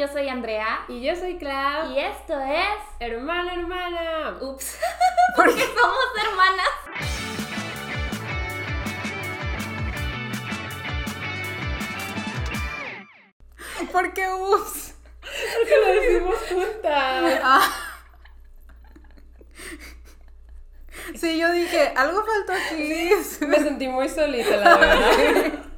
Yo soy Andrea. Y yo soy Clau. Y esto es. Hermana, hermana. Ups. Porque somos hermanas. ¿Por qué ups? Porque lo decimos juntas. Ah. Sí, yo dije, algo faltó aquí. Me sentí muy solita, la verdad.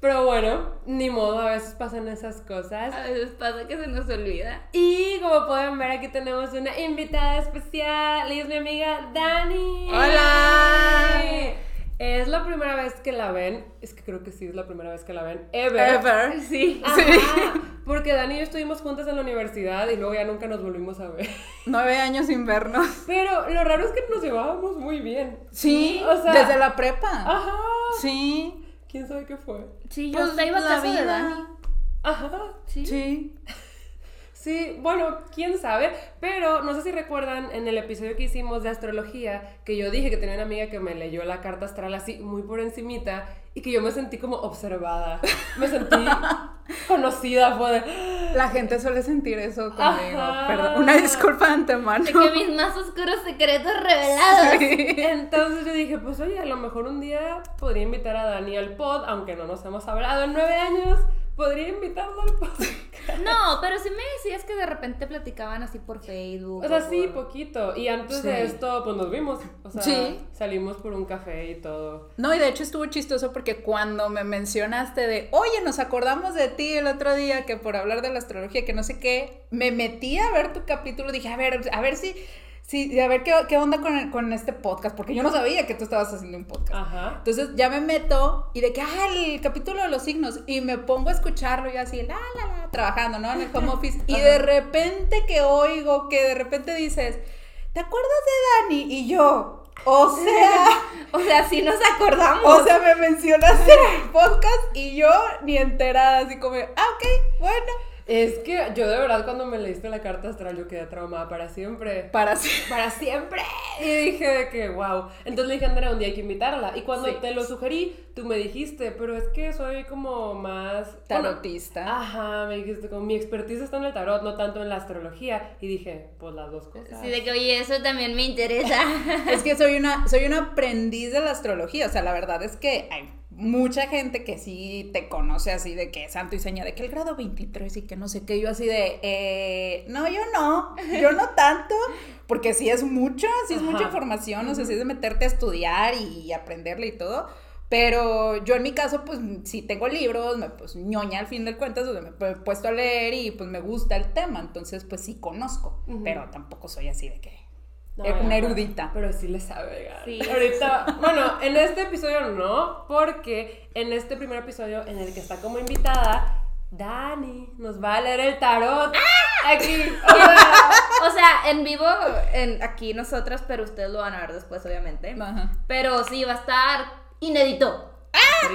Pero bueno, ni modo, a veces pasan esas cosas. A veces pasa que se nos olvida. Y como pueden ver, aquí tenemos una invitada especial. Y es mi amiga Dani. Hola. Es la primera vez que la ven. Es que creo que sí es la primera vez que la ven. Ever. Ever. Sí. Ajá, Sí. Porque Dani y yo estuvimos juntas en la universidad y luego ya nunca nos volvimos a ver. Nueve años sin vernos. Pero lo raro es que nos llevábamos muy bien. Sí, O sea- desde la prepa. Ajá. Sí, ¿Quién sabe qué fue? Sí, yo Pues, iba a la casa de. Dani. Ajá. Sí. sí. Sí, bueno, quién sabe, pero no sé si recuerdan en el episodio que hicimos de astrología que yo dije que tenía una amiga que me leyó la carta astral así muy por encimita y que yo me sentí como observada, me sentí conocida, fue de... La gente suele sentir eso conmigo. Ajá. Perdón, una disculpa de antemano. De que mis más oscuros secretos revelados. Sí. Entonces yo dije, pues oye, a lo mejor un día podría invitar a Dani al pod, aunque no nos hemos hablado en nueve años, podría invitarlo al pod. No, pero sí me decías que de repente platicaban así por Facebook. O sea, o sí, por- poquito. Y antes de esto, pues nos vimos. O sea, Sí. salimos por un café y todo. No, y de hecho estuvo chistoso porque cuando me mencionaste de, oye, nos acordamos de ti el otro día que por hablar de la astrología, que no sé qué, me metí a ver tu capítulo, dije, a ver, a ver si, si a ver qué, qué onda con, con este podcast, porque yo no sabía que tú estabas haciendo un podcast. Ajá. Entonces ya me meto y de que, ah, el capítulo de los signos, y me pongo a escucharlo y así, la, la, la, trabajando, ¿no? En el home office, y de repente que oigo, que de repente dices, ¿te acuerdas de Dani? Y yo, o sea... O sea, sí nos acordamos. O sea, me mencionaste en el podcast y yo ni enterada, así como, ah, ok, bueno. Es que yo de verdad cuando me leíste la carta astral yo quedé traumada para siempre. Para sí. Para siempre. Y dije de que, wow. Entonces le dije a Andrea, un día hay que invitarla. Y cuando Sí. te lo sugerí, tú me dijiste, pero es que soy como más... bueno, Tarotista. Ajá, me dijiste, como mi expertise está en el tarot, no tanto en la astrología. Y dije, pues las dos cosas. Sí, de que, oye, eso también me interesa. Es que soy una, soy una aprendiz de la astrología. O sea, la verdad es que mucha gente que sí te conoce así de que santo y seña, de que el grado 23 y que no sé qué. Yo así de, eh, no, yo no, yo no tanto. Porque sí es mucho, sí es mucha información, o sea, sí es de meterte a estudiar y aprenderle y todo. Pero yo en mi caso, pues sí tengo libros, me pues ñoña al fin del cuentas, donde me he puesto a leer y pues me gusta el tema, entonces pues sí conozco, pero tampoco soy así de que No, una erudita. Pero sí le sabe. Sí. Ahorita, bueno, en este episodio no, porque en este primer episodio en el que está como invitada, Dani nos va a leer el tarot. Aquí. O sea, O sea, en vivo, en, aquí nosotras, pero ustedes lo van a ver después, obviamente. Ajá. Pero sí, va a estar inédito.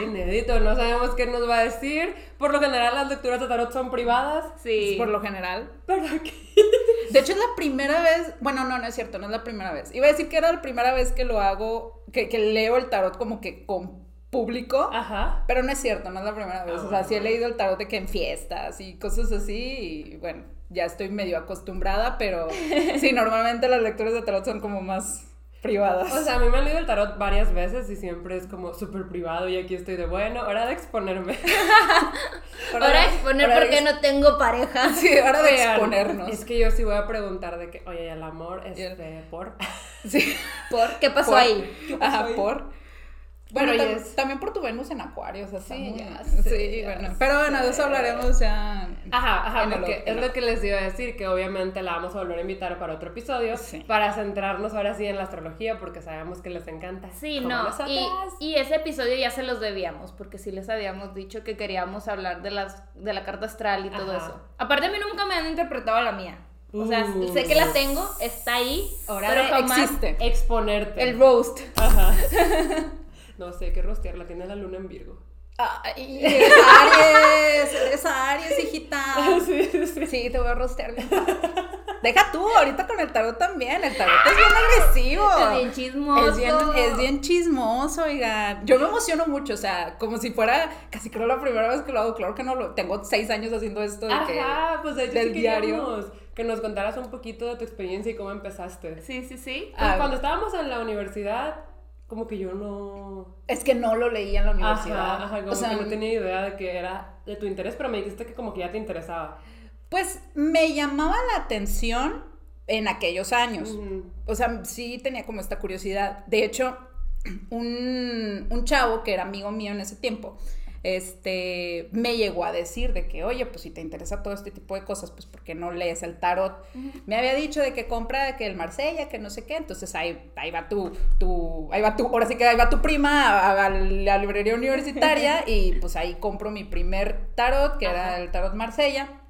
Inédito, no sabemos qué nos va a decir. Por lo general las lecturas de tarot son privadas. Sí. Por lo general. Pero aquí. De hecho, es la primera vez. Bueno, no, no es cierto, no es la primera vez. Iba a decir que era la primera vez que lo hago, que, que leo el tarot como que con público. Ajá. Pero no es cierto, no es la primera vez. Ah, o sea, sí he leído el tarot de que en fiestas y cosas así. Y bueno, ya estoy medio acostumbrada, pero sí, normalmente las lecturas de tarot son como más privadas. O sea, a mí me han leído el tarot varias veces y siempre es como súper privado y aquí estoy de, bueno, hora de exponerme. Ahora de- exponer hora porque no tengo pareja. Sí, hora de exponernos. Es que yo sí voy a preguntar de que, oye, el amor, este, por... Sí. ¿Por qué pasó Por- ahí? pasó Ajá, ahí? por. Bueno, tam- y es- también por tu Venus en Acuario, o sea, Sí, muy- ya sé, Sí, ya bueno. sé. Pero bueno, de eso hablaremos ya. Ajá, ajá, porque otro, es lo que les iba a decir, que obviamente la vamos a volver a invitar para otro episodio, Sí. para centrarnos ahora sí en la astrología, porque sabemos que les encanta. Sí, no. Y, y ese episodio ya se los debíamos, porque sí les habíamos dicho que queríamos hablar de, las, de la carta astral y todo Ajá. eso. Aparte, a mí nunca me han interpretado la mía. O sea, Uh. sé que la tengo, está ahí, Hora pero jamás existe. Exponerte. el roast. Ajá. no sé, qué rostearla, tiene la luna en Virgo. Ay, eres Aries, eres Aries, hijita. sí, sí, sí. Sí, te voy a rostear. Deja tú, ahorita con el tarot también. El tarot es bien agresivo. Es bien chismoso. Es bien, es bien chismoso, oigan. Yo me emociono mucho, o sea, como si fuera casi creo la primera vez que lo hago. Claro que no lo. Tengo seis años haciendo esto. De que, Ajá, pues de hecho del sí diario. que nos contaras un poquito de tu experiencia y cómo empezaste. Sí, sí, sí. Pues Ah, cuando estábamos en la universidad, como que yo no... Es que no lo leí en la universidad. Ajá, ajá, como o sea, que no tenía idea de que era de tu interés, pero me dijiste que como que ya te interesaba. Pues me llamaba la atención en aquellos años. O sea, sí tenía como esta curiosidad. De hecho, un, un chavo que era amigo mío en ese tiempo, este, me llegó a decir de que, oye, pues si te interesa todo este tipo de cosas, pues ¿por qué no lees el tarot? Me había dicho de que compra que el Marsella, que no sé qué, entonces ahí, ahí va tu, tu, ahí va tu, ahora sí que ahí va tu prima a, a la librería universitaria y pues ahí compro mi primer tarot, que era el tarot Marsella.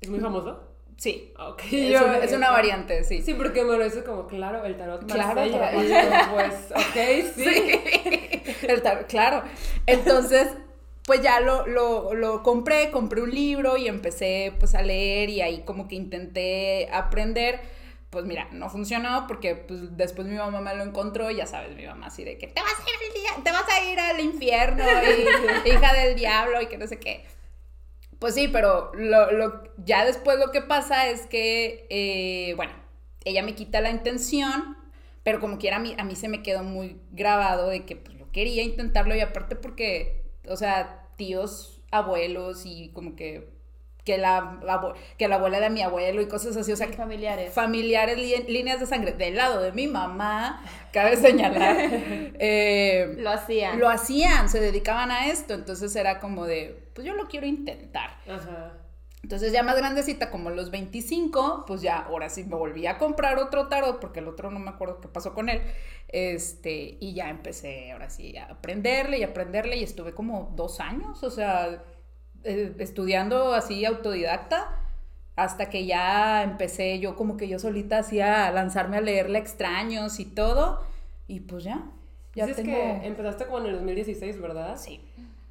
¿Es muy famoso? Sí. Ah, Ok. Es, yo- una, es una variante, sí. Sí, porque me lo dice como, claro, el tarot Claro, Marsella. tarot Y yo, pues, ok, sí. Sí, el tarot, claro. Entonces, pues ya lo, lo, lo compré, compré un libro y empecé pues a leer y ahí como que intenté aprender. Pues mira, no funcionó porque pues después mi mamá me lo encontró y ya sabes, mi mamá así de que te vas a ir te vas a ir al infierno y hija del diablo y que no sé qué. Pues sí, pero lo, lo- ya después lo que pasa es que, eh, bueno, ella me quita la intención, pero como quiera a mí, a mí se me quedó muy grabado de que pues, yo quería intentarlo y aparte porque, o sea, tíos, abuelos y como que, que, la, que la abuela de mi abuelo y cosas así, o sea, que familiares. familiares, li- líneas de sangre del lado de mi mamá, cabe señalar, eh, Lo hacían. lo hacían, se dedicaban a esto, entonces era como de, pues yo lo quiero intentar. Ajá. Entonces ya más grandecita, como los 25, pues ya ahora sí me volví a comprar otro tarot, porque el otro no me acuerdo qué pasó con él, este, y ya empecé ahora sí a aprenderle y aprenderle y estuve como dos años, o sea, eh, estudiando así autodidacta, hasta que ya empecé yo como que yo solita hacía lanzarme a leerle extraños y todo, y pues ya, ya Dices tengo... que empezaste como en el 2016, ¿verdad? Sí.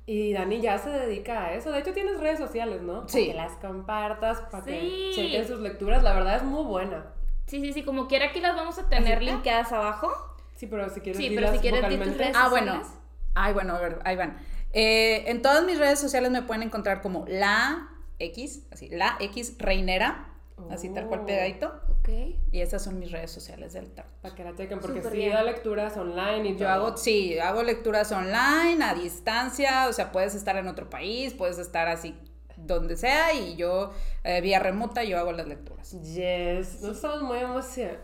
Y Dani ya se dedica a eso. De hecho, tienes redes sociales, ¿no? Para Sí. que las compartas, para Sí. que chequen sus lecturas. La verdad es muy buena. Sí, sí, sí, como quiera aquí las vamos a tener ¿Así? linkeadas abajo. Sí, pero si quieres Sí, pero si quieres, tus redes Ah, bueno. sociales. Ay, bueno, a ver, ahí van. Eh, en todas mis redes sociales me pueden encontrar como la X, así, la X Reinera, así tal cual Oh. pegadito. Ok. Y esas son mis redes sociales del tarot. Para que la chequen, porque Súper sí bien. da lecturas online y Yo todo. hago, sí, hago lecturas online, a distancia, o sea, puedes estar en otro país, puedes estar así donde sea y yo, eh, vía remota, yo hago las lecturas. Yes, no estamos muy emocionadas.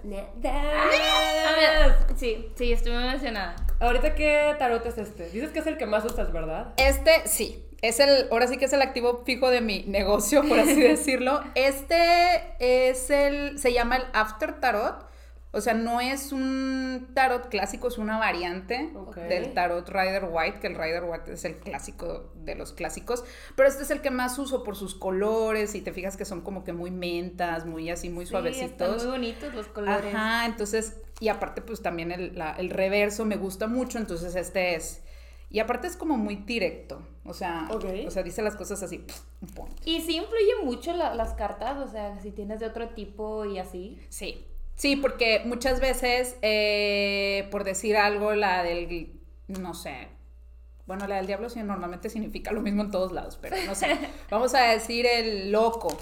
sí, sí, estoy muy emocionada. Ahorita, ¿qué tarot es este? Dices que es el que más usas, ¿verdad? Este, sí, es el, ahora sí que es el activo fijo de mi negocio, por así decirlo. Este es el, se llama el After Tarot. O sea, no es un tarot clásico, es una variante del tarot Rider White, que el Rider White es el clásico de los clásicos. Pero este es el que más uso por sus colores y te fijas que son como que muy mentas, muy así, muy Sí, están suavecitos. muy bonitos los colores. Ajá, entonces, y aparte pues también el, la- el reverso me gusta mucho, entonces este es, y aparte es como muy directo, o sea, Ok. o sea, dice las cosas así, pf, un punto. Y sí influye mucho la- las cartas, o sea, si tienes de otro tipo y así. Sí, sí, porque muchas veces, eh, por decir algo, la del, no sé, bueno, la del diablo sí normalmente significa lo mismo en todos lados, pero no sé, vamos a decir el loco.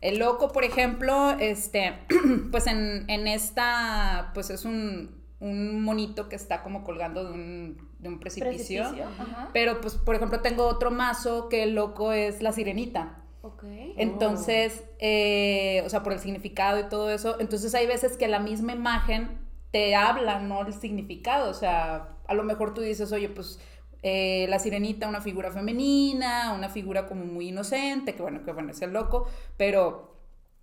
El loco, por ejemplo, este, pues en, en esta, pues es un, un monito que está como colgando de un, de un precipicio. Ajá. Pero, pues, por ejemplo, tengo otro mazo que el loco es la sirenita. Ok. Entonces, eh, o sea, por el significado y todo eso, entonces hay veces que la misma imagen te habla, no el significado. O sea, a lo mejor tú dices, oye, pues eh, la sirenita, una figura femenina, una figura como muy inocente, que bueno, que bueno, es el loco, pero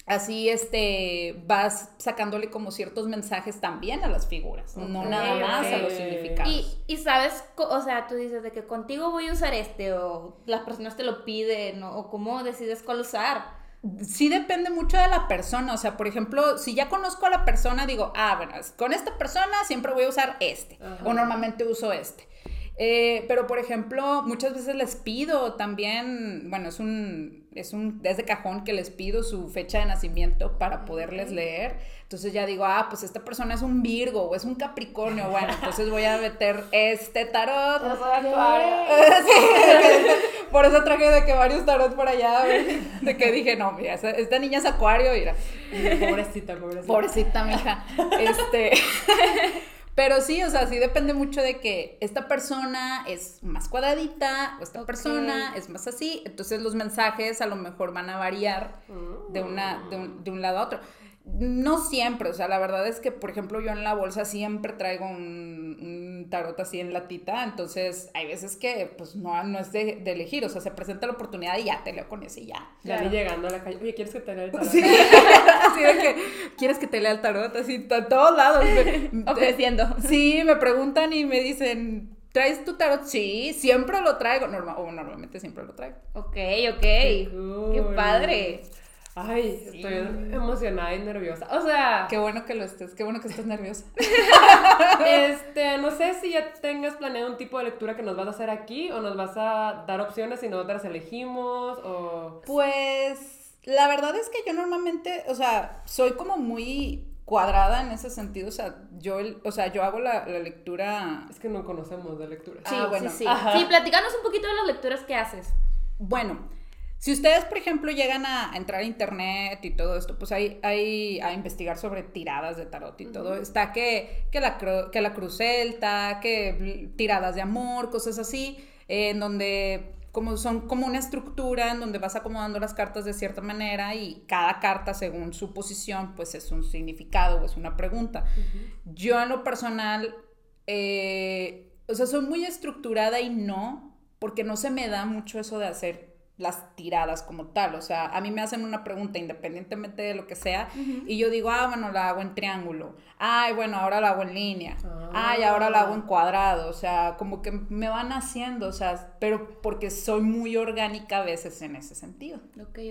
así este vas sacándole como ciertos mensajes también a las figuras, no nada más a los significados. Y, y sabes, o sea, tú dices de que contigo voy a usar este, o las personas te lo piden, o, o cómo decides cuál usar. Sí depende mucho de la persona, o sea, por ejemplo, si ya conozco a la persona, digo, ah, bueno, con esta persona siempre voy a usar este, Ajá. o normalmente uso este. Eh, pero, por ejemplo, muchas veces les pido también, bueno, es un, es un, desde cajón que les pido su fecha de nacimiento para poderles leer. Entonces ya digo, ah, pues esta persona es un Virgo o es un Capricornio. Bueno, entonces voy a meter este tarot. por eso traje de que varios tarots por allá, de que dije, no, mira, esta niña es acuario, mira. Pobrecita, pobrecita. Pobrecita, mija. Este. Pero sí, o sea, sí depende mucho de que esta persona es más cuadradita o esta persona es más así. Entonces los mensajes a lo mejor van a variar de, una, de, un, de un lado a otro. No siempre, o sea, la verdad es que, por ejemplo, yo en la bolsa siempre traigo un, tarot así en latita, entonces hay veces que, pues, no, no es de, elegir, o sea, se presenta la oportunidad y ya te leo con ese y ya. Ya llegando a la calle, oye, ¿quieres que te lea el tarot? Sí, así de que, ¿quieres que te lea el tarot? Así, a todos lados. Ofreciendo. Sí, me preguntan y me dicen, ¿Traes tu tarot? Sí, siempre lo traigo. Normal, o normalmente siempre lo traigo. Ok, ok. Qué, Qué padre. Ay, estoy emocionada y nerviosa. O sea. Qué bueno que lo estés, qué bueno que estés nerviosa. este, no sé si ya tengas planeado un tipo de lectura que nos vas a hacer aquí o nos vas a dar opciones y nosotras elegimos o. Pues. La verdad es que yo normalmente, o sea, soy como muy cuadrada en ese sentido, o sea, yo, o sea, yo hago la, lectura... Es que no conocemos de lectura. Sí, ah, bueno. Sí, sí. sí, platícanos un poquito de las lecturas que haces. Bueno, si ustedes, por ejemplo, llegan a, entrar a internet y todo esto, pues hay, hay a investigar sobre tiradas de tarot y todo. Está que, que, la, que la cruz celta, que tiradas de amor, cosas así, en donde como son como una estructura en donde vas acomodando las cartas de cierta manera y cada carta según su posición pues es un significado o es una pregunta. Yo en lo personal, eh, o sea, soy muy estructurada y no, porque no se me da mucho eso de hacer las tiradas como tal. O sea, a mí me hacen una pregunta independientemente de lo que sea y yo digo, ah, bueno, la hago en triángulo. Ay, bueno, ahora la hago en línea. Ay, ahora la hago en cuadrado. O sea, como que me van haciendo, o sea, pero porque soy muy orgánica a veces en ese sentido.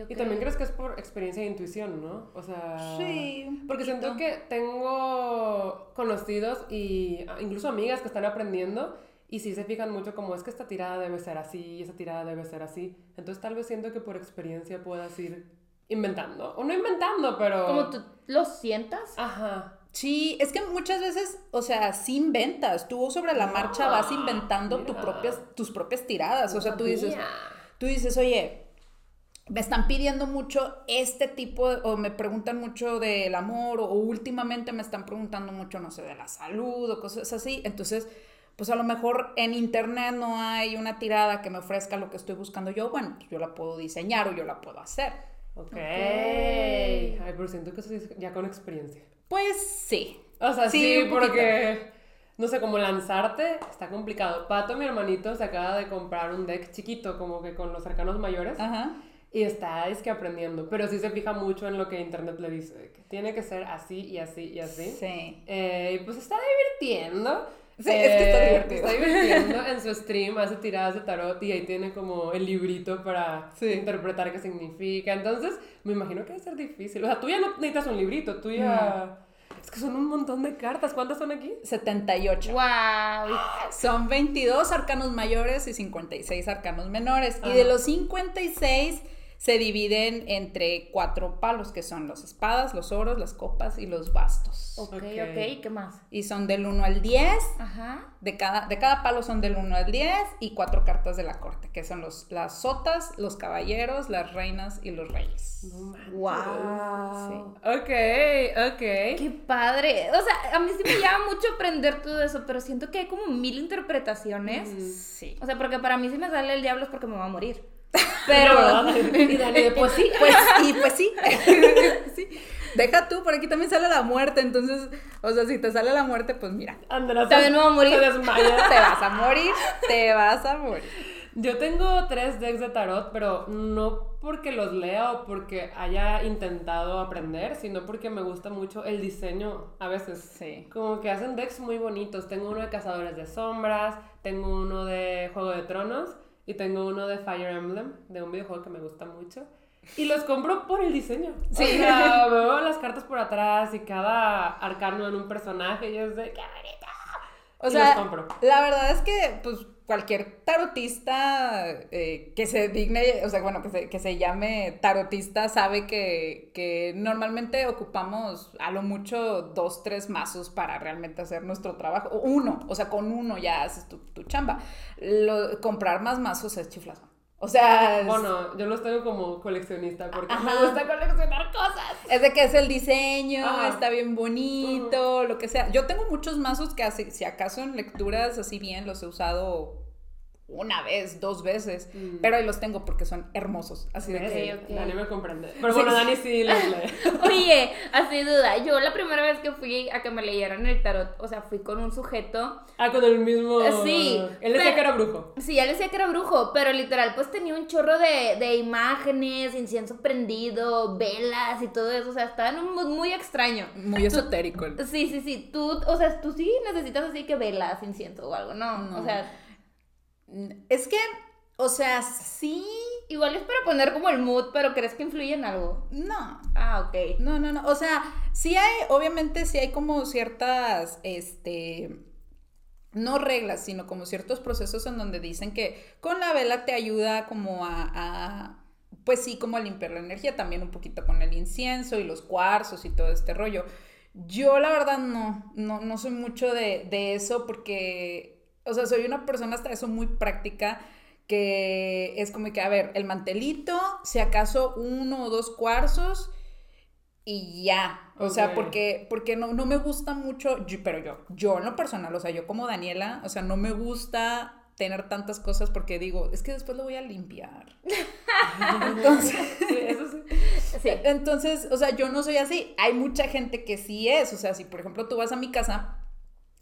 Y también crees que es por experiencia e intuición, ¿no? O sea... Sí. Porque siento que tengo conocidos y incluso amigas que están aprendiendo y sí se fijan mucho como es que esta tirada debe ser así y esta tirada debe ser así. Entonces tal vez siento que por experiencia puedas ir inventando. O no inventando, pero... Como tú lo sientas. Ajá. Sí, es que muchas veces, o sea, sí inventas. Tú sobre la marcha vas inventando tu propias, tus propias tiradas. o sea, tú dices, tú dices, oye, me están pidiendo mucho este tipo, o me preguntan mucho del amor, o últimamente me están preguntando mucho, no sé, de la salud, o cosas así. Entonces pues a lo mejor en internet no hay una tirada que me ofrezca lo que estoy buscando yo, bueno, pues yo la puedo diseñar o yo la puedo hacer. Ok. okay. Ay, pero siento que eso es ya con experiencia. Pues sí. O sea, sí, porque, no sé, como lanzarte está complicado. Pato, mi hermanito, se acaba de comprar un deck chiquito, como que con los cercanos mayores. Ajá. Y está, es que aprendiendo, pero sí se fija mucho en lo que internet le dice, que tiene que ser así y así y así. Sí. Eh, pues está divirtiendo. Sí, es que está divertido. Está divirtiendo en su stream, hace tiradas de tarot y ahí tiene como el librito para interpretar qué significa. Entonces, me imagino que debe ser difícil. O sea, tú ya no necesitas un librito, tú ya... Es que son un montón de cartas. ¿Cuántas son aquí? 78. ¡Wow! Son 22 arcanos mayores y 56 arcanos menores. Y de los 56 se dividen entre cuatro palos, que son las espadas, los oros, las copas y los bastos. Ok, ok, ¿qué más? Y son del 1 al 10. Ajá. De cada, de cada palo son del 1 al 10 y cuatro cartas de la corte, que son los, las sotas, los caballeros, las reinas y los reyes. wow. Sí. Ok, ok. Qué padre. O sea, a mí sí me llama mucho aprender todo eso, pero siento que hay como mil interpretaciones. Sí. O sea, porque para mí si me sale el diablo es porque me va a morir. Pero, y pues sí, pues, y pues sí. sí. Deja tú, por aquí también sale la muerte, entonces, o sea, si te sale la muerte, pues mira. Andrés, también me a morir. te vas a morir, te vas a morir. Yo tengo tres decks de tarot, pero no porque los lea o porque haya intentado aprender, sino porque me gusta mucho el diseño a veces. Sí. Como que hacen decks muy bonitos. Tengo uno de Cazadores de Sombras, tengo uno de Juego de Tronos y tengo uno de Fire Emblem, de un videojuego que me gusta mucho. Y los compro por el diseño. Sí. O sea, veo las cartas por atrás y cada arcano en un personaje y es de ¡qué! O Y sea, los compro. la verdad es que, pues, cualquier tarotista eh, que se digne, o sea, bueno, que se, que se llame tarotista sabe que, que normalmente ocupamos a lo mucho dos, tres mazos para realmente hacer nuestro trabajo. O uno, o sea, con uno ya haces tu, tu chamba. Lo- comprar más mazos es chiflazo. O sea, es, Bueno, yo los tengo como coleccionista porque Ajá. me gusta coleccionar cosas. es de que es el diseño, Ajá. está bien bonito, lo que sea. Yo tengo muchos mazos que así, si acaso en lecturas así bien los he usado una vez, dos veces, Mm. pero ahí los tengo porque son hermosos. Así de ¿Ves? que... ok. Dani me comprende. Pero Sí. bueno, Dani sí los lee. Oye, así duda, yo la primera vez que fui a que me leyeran el tarot, o sea, fui con un sujeto Ah, con el mismo. Sí, Él decía pero- que era brujo. Sí, él decía que era brujo, pero literal, pues tenía un chorro de, de imágenes, incienso prendido, velas y todo eso. O sea, estaba en un mood muy extraño. Muy esotérico. Sí, sí, sí. Tú, o sea, tú sí necesitas así que velas, incienso o algo, ¿no? No. O sea, Es que, o sea, sí... igual es para poner como el mood, pero ¿crees que influye en algo? No, Ah, ok. No, no, no. O sea, sí hay, obviamente sí hay como ciertas, este, no reglas, sino como ciertos procesos en donde dicen que con la vela te ayuda como a, a, pues sí, como a limpiar la energía, también un poquito con el incienso y los cuarzos y todo este rollo. Yo la verdad no, no, no soy mucho de, de eso porque, o sea, soy una persona hasta eso muy práctica que es como que, a ver, el mantelito, si acaso uno o dos cuarzos y ya. O sea, porque, porque no, no me gusta mucho, yo- pero yo, yo en lo personal, o sea, yo como Daniela, o sea, no me gusta tener tantas cosas porque digo, es que después lo voy a limpiar. Entonces, Sí, eso sí. Sí. entonces, o sea, yo no soy así. Hay mucha gente que sí es. O sea, si por ejemplo tú vas a mi casa,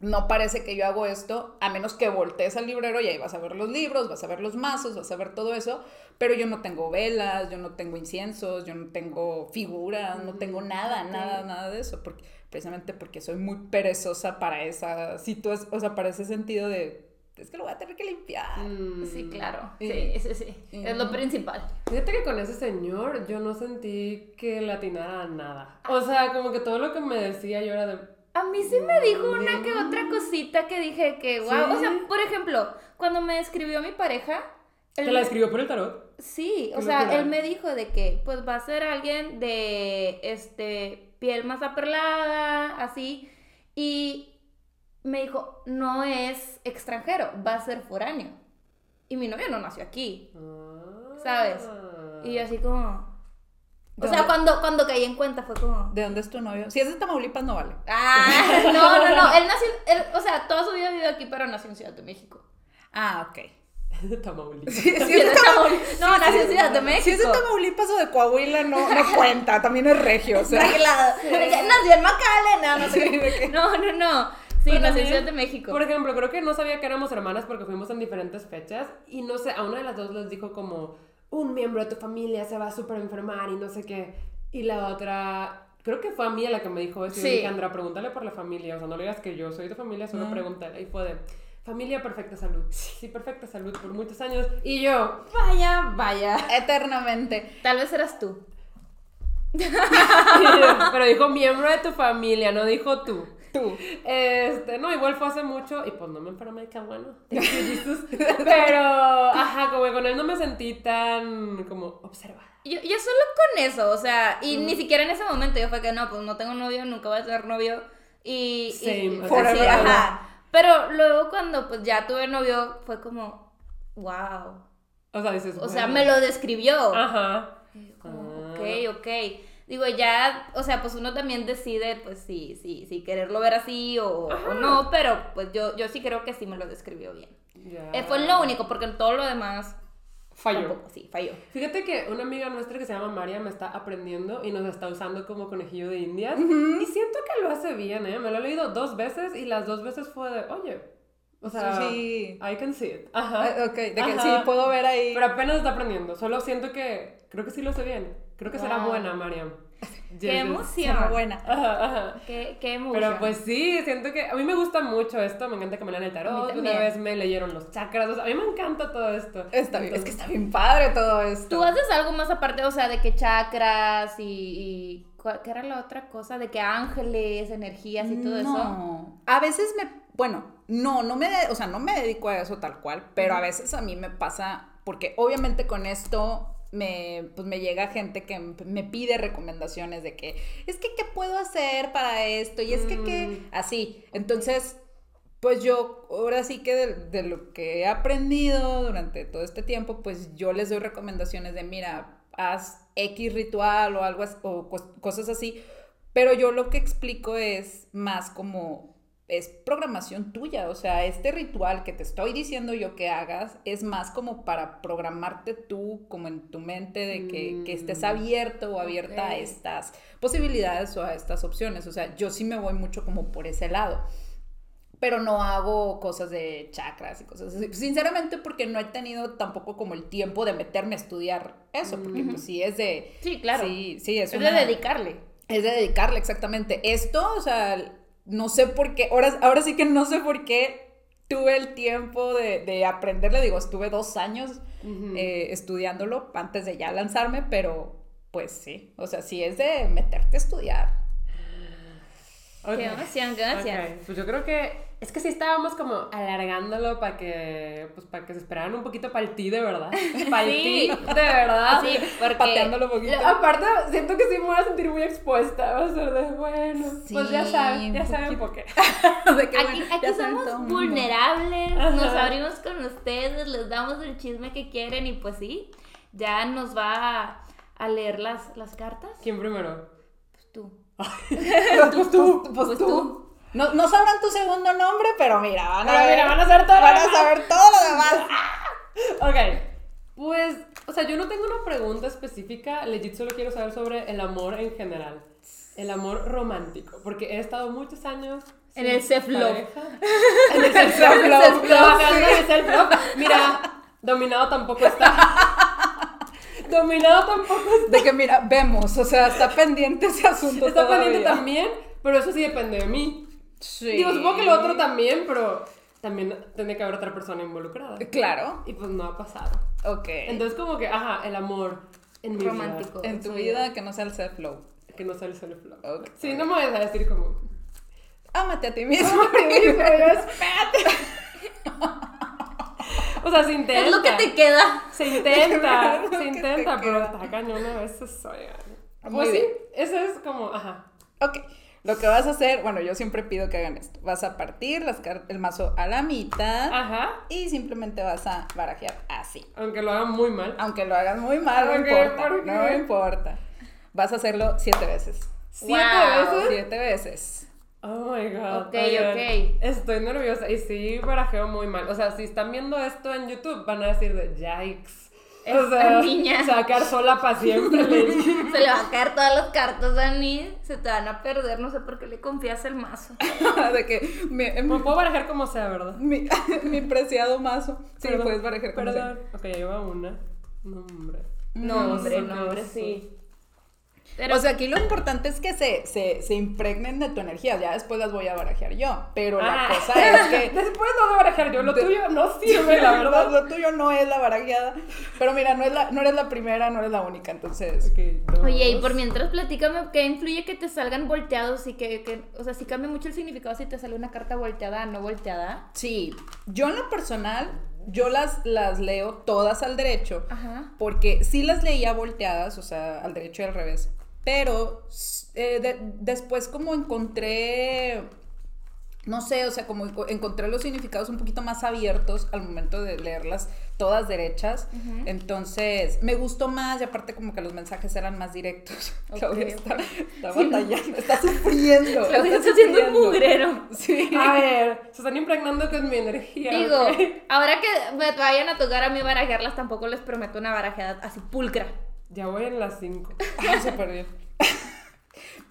no parece que yo hago esto, a menos que voltees al librero y ahí vas a ver los libros, vas a ver los mazos, vas a ver todo eso. Pero yo no tengo velas, yo no tengo inciensos, yo no tengo figuras, no tengo nada, ok. nada, nada de eso. Porque, precisamente porque soy muy perezosa para esa situación, o sea, para ese sentido de, es que lo voy a tener que limpiar. Mm. Sí, claro. Sí, sí, sí. Es lo principal. Fíjate que con ese señor yo no sentí que le atinara a nada. O sea, como que todo lo que me decía yo era de. A mí sí me dijo una que otra cosita que dije que, wow. O sea, por ejemplo, cuando me escribió mi pareja. ¿Te la me- escribió por el tarot? Sí, o sea, él me dijo de que pues va a ser alguien de este piel más aperlada, así, y me dijo, no es extranjero, va a ser foráneo. Y mi novio no nació aquí. Ah. ¿Sabes? Y yo así como... O ¿De sea, cuando, cuando caí en cuenta fue como... ¿De dónde es tu novio? Si es de Tamaulipas, no vale. Ah, no, no, no, él nació, él, o sea, toda su vida vivió aquí, pero nació en Ciudad de México. Ah, ok. Es Sí, es de Tamaulipas. No, nació en Ciudad de México. Si es de Tamaulipas o de Coahuila, no, no cuenta, también es regio, o sea. Nació en McAllen, no, no sé No, no, no. Sí, Pero nació en Ciudad de México. Por ejemplo, creo que no sabía que éramos hermanas porque fuimos en diferentes fechas y no sé, a una de las dos les dijo como un miembro de tu familia se va a súper enfermar y no sé qué. Y la otra, creo que fue a mí a la que me dijo eso. Y yo Sí. dije, Andra, pregúntale por la familia. O sea, no le digas que yo soy de familia, solo Mm. pregúntale. Y fue de, familia, perfecta salud. Sí, perfecta salud por muchos años. Y yo, vaya, vaya. Eternamente. Tal vez eras tú. Pero dijo miembro de tu familia, no dijo tú. Tú. Este, no, igual fue hace mucho y pues no me enfermé, qué bueno. Thank you, Jesus. Pero, ajá, como que con él no me sentí tan como observada. Yo, yo solo con eso, o sea, y ni siquiera en ese momento yo fue que no, pues no tengo novio, nunca voy a tener novio. Y. Same, y- ajá. Pero luego cuando pues ya tuve novio, fue como, wow. O sea, dices, O sea, bueno. me lo describió. Ajá. Y yo como, Ah. ok, ok. Digo, ya, o sea, pues uno también decide, pues sí, sí, sí, quererlo ver así o, o no, pero pues yo, yo sí creo que sí me lo describió bien. Ya. Eh, fue lo único, porque en todo lo demás, Falló. tampoco, sí, falló. Fíjate que una amiga nuestra que se llama María me está aprendiendo y nos está usando como conejillo de indias. Y siento que lo hace bien, ¿eh? Me lo he leído dos veces y las dos veces fue de, oye, o sea, Sí. I can see it. Ajá. Ah, ok, de que Ajá. sí puedo ver ahí. Pero apenas está aprendiendo. Solo siento que, creo que sí lo sé bien. Creo que será buena, Mariam. ¡Qué Yes, emoción! Será buena. Ajá, ajá. ¡Qué, qué emoción! Pero pues sí, siento que a mí me gusta mucho esto, me encanta que me lean el tarot, una vez me leyeron los chakras, o sea, a mí me encanta todo esto. Está bien, es que está bien padre todo esto. ¿Tú haces algo más aparte, o sea, de que chakras y, y ¿cuál- ¿qué era la otra cosa? De que ángeles, energías y todo eso. No. A veces me, bueno, no, no me, o sea, no me dedico a eso tal cual, pero a veces a mí me pasa, porque obviamente con esto me, pues me llega gente que me pide recomendaciones de que, es que, ¿qué puedo hacer para esto? Y es que, ¿qué? Así. Entonces, pues yo, ahora sí que de, de lo que he aprendido durante todo este tiempo, pues yo les doy recomendaciones de, mira, haz X ritual o algo o cos- cosas así, pero yo lo que explico es más como es programación tuya, o sea, este ritual que te estoy diciendo yo que hagas es más como para programarte tú, como en tu mente, de que, que estés Mm, abierto o abierta a estas posibilidades o a estas opciones, o sea, yo sí me voy mucho como por ese lado pero no hago cosas de chakras y cosas así. Sinceramente, porque no he tenido tampoco como el tiempo de meterme a estudiar eso, porque pues sí es de... Sí, claro. Sí, sí, es, Es una- de dedicarle. Es de dedicarle, exactamente. Esto, o sea, no sé por qué, ahora, ahora sí que no sé por qué tuve el tiempo de, de aprenderle, digo, estuve dos años eh, estudiándolo antes de ya lanzarme, pero pues sí, o sea, sí es de meterte a estudiar. Ok. Qué emoción, qué emoción. Ok, Pues yo creo que es que sí estábamos como alargándolo para que pues para que se esperaran un poquito para el ti de verdad. Para el Sí. ti de verdad. Sí, porque... Pateándolo un poquito. Aparte, siento que sí me voy a sentir muy expuesta. Va a ser de bueno. pues ya Sí, saben, ya saben por qué. De que, Aquí, bueno, aquí somos vulnerables, Ajá. nos abrimos con ustedes, les damos el chisme que quieren y pues sí, ya nos va a, a leer las, las cartas. ¿Quién primero? Pues tú. pues tú, pues, Pues tú. tú. No, no sabrán tu segundo nombre, pero mira, van a Pero ver. mira, van a saber todo lo van a demás. saber todo lo demás. Ok. Pues, o sea, yo no tengo una pregunta específica. Legit solo quiero saber sobre el amor en general. El amor romántico. Porque he estado muchos años. En el self-love. pareja. En el self-love. Self-love, Trabajando sí. en el self-love. Mira, dominado tampoco está. Dominado tampoco está. De que mira, vemos, o sea, está pendiente ese asunto. Está pendiente todavía. también, pero eso sí depende de mí. Sí. Digo, supongo que lo otro también, pero también tiene que haber otra persona involucrada. Claro. Y pues no ha pasado. Ok. Entonces, como que, ajá, el amor en mi Romántico. vida. en tu vida que no sea el self-love. Que no sale solo flow. Ok. Sí, no me vayas a decir como. Ámate a ti mismo. O sea, se intenta. Es lo que te queda. Se intenta, se intenta, te pero queda. está cañón a veces, oigan. Pues sí, eso es como, ajá. Ok. Lo que vas a hacer, bueno, yo siempre pido que hagan esto. Vas a partir las el mazo a la mitad Ajá. y simplemente vas a barajear así. Aunque lo hagan muy mal. Aunque lo hagas muy mal, no importa. No importa. Vas a hacerlo siete veces. ¿Siete Wow. veces? Siete veces. Oh my god. Ok, ok. Estoy nerviosa y sí barajeo muy mal. O sea, si están viendo esto en YouTube, van a decir de yikes. O sea, niña. sacar sola para siempre. Se le va a caer todas las cartas, Dani. Se te van a perder, no sé por qué le confías el mazo. de que Me puedo barajar como sea, ¿verdad? mi, mi preciado mazo. Sí, Perdón, puedes barajar como sea. Perdón. Ok, lleva una. Nombre. No, hombre, Oso, no, hombre, oso. sí. Pero, O sea, aquí lo importante es que se, se, se impregnen de tu energía. Ya después las voy a barajear yo. Pero la Ah. cosa es que. Después no de barajar yo. Lo De- tuyo no sirve, la verdad. Lo tuyo no es la barajeada. Pero mira, no, es la, no eres la primera, no eres la única. Entonces. Ok, dos. Oye, y por mientras platícame, ¿qué influye que te salgan volteados y que, que- o sea, si cambia mucho el significado si te sale una carta volteada a no volteada? Sí, yo en lo personal, yo las, las leo todas al derecho. Ajá. Porque sí las leía volteadas, o sea, al derecho y al revés. Pero eh, de- después como encontré, no sé, o sea, como enco- encontré los significados un poquito más abiertos al momento de leerlas todas derechas. Entonces, me gustó más y aparte como que los mensajes eran más directos. Claudia está, está batallando, está sufriendo. Claudia está haciendo un mugrero. Sí. A ver, se están impregnando con mi energía. Digo, ahora que me vayan a tocar a mí barajearlas, tampoco les prometo una barajeada así pulcra. Ya voy en las 5. Ah, súper bien.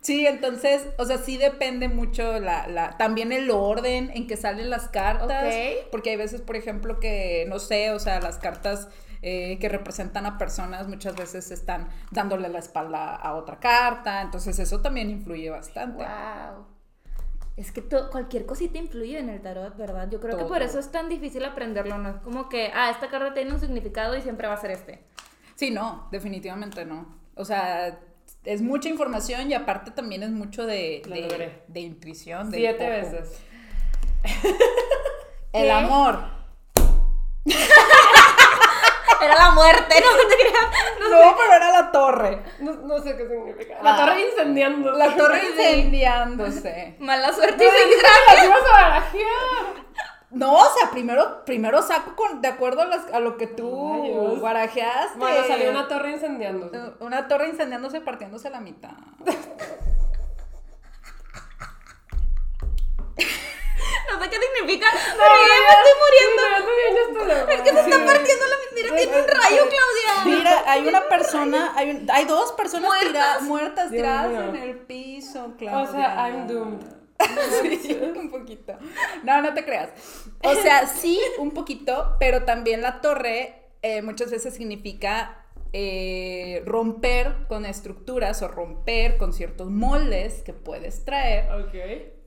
Sí, entonces, o sea, sí depende mucho la, la, también el orden en que salen las cartas. Ok. Porque hay veces, por ejemplo, que, no sé, o sea, las cartas eh, que representan a personas muchas veces están dándole la espalda a otra carta. Entonces, eso también influye bastante. Wow. Es que to- cualquier cosita influye en el tarot, ¿verdad? Yo creo que por eso es tan difícil aprenderlo, ¿no? Es como que, ah, esta carta tiene un significado y siempre va a ser este. Sí, no, definitivamente no. O sea, es mucha información y aparte también es mucho de, de, de intuición. de Siete veces. El amor. Era la muerte, no te creas. No, pero era la torre. No, no sé qué significa. La Ah. torre incendiando. La torre incendiándose. Mala suerte y Ay, desgracia. las ibas a barajear. No, o sea, primero, primero saco con, de acuerdo a, las- a lo que tú Rayos. barajeaste. Bueno, salió una torre incendiando. Una torre incendiándose partiéndose a la mitad. No sé qué significa, pero ya me estoy muriendo. Es Es que se está partiendo la mitad. Mira, tiene un rayo, Claudia. Mira, hay una persona, hay, un- hay dos personas Muertas. tira- muertas Dios tiradas mío. en el piso, Claudia. O sea, I'm doomed. Sí, un poquito. No, no te creas. O sea, sí, un poquito, pero también la torre eh, muchas veces significa eh, romper con estructuras o romper con ciertos moldes que puedes traer, Ok.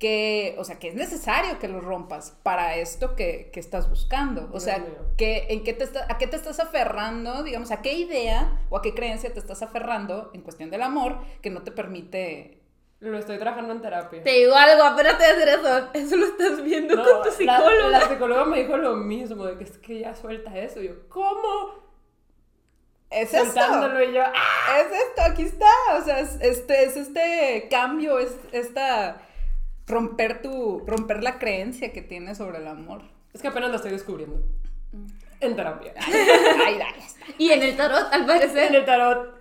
que, o sea, que es necesario que los rompas para esto que, que estás buscando. O Dios sea, mío. que, ¿en qué te está- ¿a qué te estás aferrando? Digamos, ¿a qué idea o a qué creencia te estás aferrando en cuestión del amor que no te permite Lo estoy trabajando en terapia. Te digo algo, apenas te voy a hacer eso. Eso lo estás viendo No, con tu la- psicólogo. La, psicóloga me dijo lo mismo, de que es que ya suelta eso. Y yo, ¿cómo? Es esto. Soltándolo y yo, ¡ah! Es esto, aquí está. O sea, es este, es este cambio, es esta romper tu, romper la creencia que tienes sobre el amor. Es que apenas lo estoy descubriendo. En terapia. Ay, dale. Y en el tarot, al en parecer. el tarot.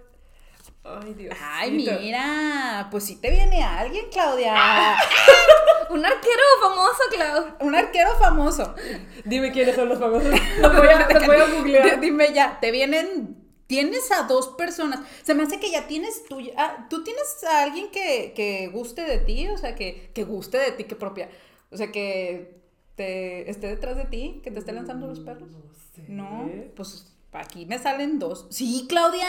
Ay, Dios. Ay, mira, pues sí te viene alguien, Claudia. Un arquero famoso, Clau. Un arquero famoso. Dime quiénes son los famosos. Los voy a, los voy a D- googlear. Dime ya, te vienen. Tienes a dos personas. Se me hace que ya tienes tú. ah, ¿Tú tienes a alguien que, que guste de ti? O sea, que, que guste de ti, que propia. O sea, que te esté detrás de ti, que te esté lanzando los perros. No sé. No, pues aquí me salen dos. Sí, Claudia.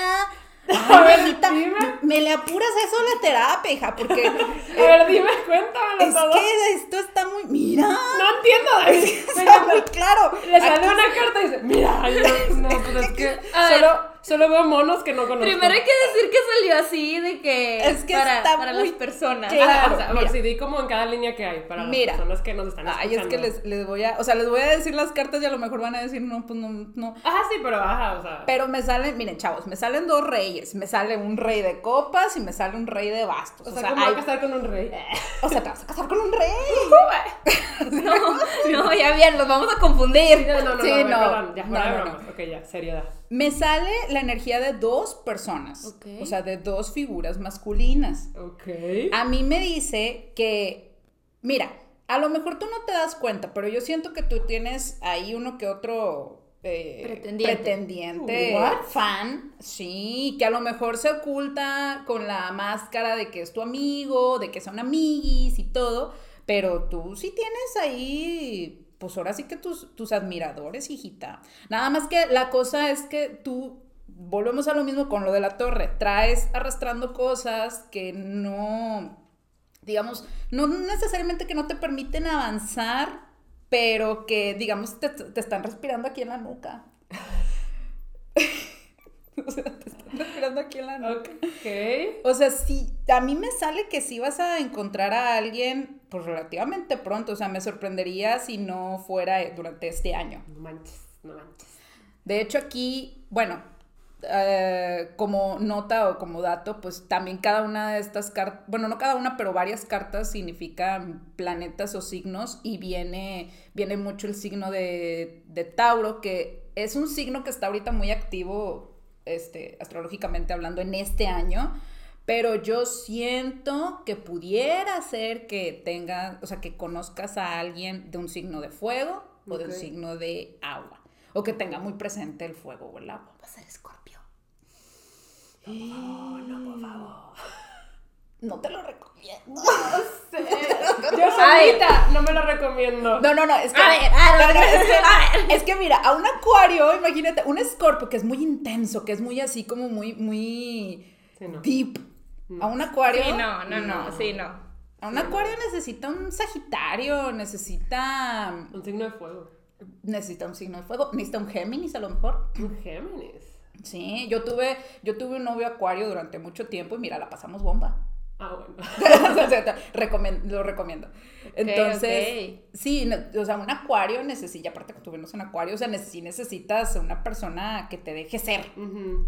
A ver, dime. me le apuras eso a la terapia, hija, porque A ver, dime, cuéntamelo es todo. que esto está muy. Mira. No entiendo, David. Está muy claro. Le sale Aquí- una carta y dice, mira, yo, no, pues es que solo, solo veo monos que no conozco. Primero hay que decir que salió así de que. Es que para, está para muy las personas. claro. O sea, a ver, mira. si di como en cada línea que hay para las Mira. personas que nos están escuchando. Ay, es que les, les voy a. O sea, les voy a decir las cartas y a lo mejor van a decir, no, pues no, no. Ajá, sí, pero ajá, o sea. Pero me salen, miren, chavos, me salen dos reyes. Me sale un rey de copas y me sale un rey de bastos. o sea, ¿cómo hay- a casar con un rey? o sea, te vas a casar con un rey. No, no, ya bien, los vamos a confundir. No, no, no, Sí, no, ya, fuera de bromas. Ok, ya, seriedad. Me sale la energía de dos personas. Ok. O sea, de dos figuras masculinas. Ok. A mí me dice que, mira, a lo mejor tú no te das cuenta, pero yo siento que tú tienes ahí uno que otro eh, Pretendiente. pretendiente, What? fan, sí, que a lo mejor se oculta con la máscara de que es tu amigo, de que son amiguis y todo, pero tú sí tienes ahí, pues ahora sí que tus, tus admiradores, hijita. Nada más que la cosa es que tú volvemos a lo mismo con lo de la torre. Traes arrastrando cosas que no, digamos, no necesariamente que no te permiten avanzar, pero que, digamos, te, te están respirando aquí en la nuca. o sea, te están respirando aquí en la nuca. Ok. O sea, sí, a mí me sale que sí vas a encontrar a alguien, pues relativamente pronto. O sea, me sorprendería si no fuera durante este año. No manches, no manches. De hecho, aquí, bueno, eh, como nota o como dato, pues también cada una de estas cartas, bueno, no cada una, pero varias cartas significan planetas o signos y viene, viene mucho el signo de, de Tauro, que es un signo que está ahorita muy activo, este, astrológicamente hablando, en este año. Pero yo siento que pudiera ser que tenga, o sea, que conozcas a alguien de un signo de fuego o de un signo de agua. O que tenga muy presente el fuego o el agua. Va a ser escorpio. No te lo recomiendo. Yo solita no me lo recomiendo. No, no, no, es que. A ver, a ver, no, no, es, que a es que mira, a un acuario, imagínate, un escorpio que es muy intenso, que es muy así como muy, muy Sí, no. deep. A un acuario. Sí, no, no, no, sí, no. A un acuario necesita un sagitario, necesita. Un signo de fuego. Necesita un signo de fuego, necesita un Géminis a lo mejor. Un Géminis. Sí, yo tuve, yo tuve un novio acuario durante mucho tiempo y mira, la pasamos bomba. Ah, bueno. Lo recomiendo. Entonces, ok. sí, no- o sea, un acuario necesita, aparte que tuvimos un acuario, o sea, neces- sí necesitas una persona que te deje ser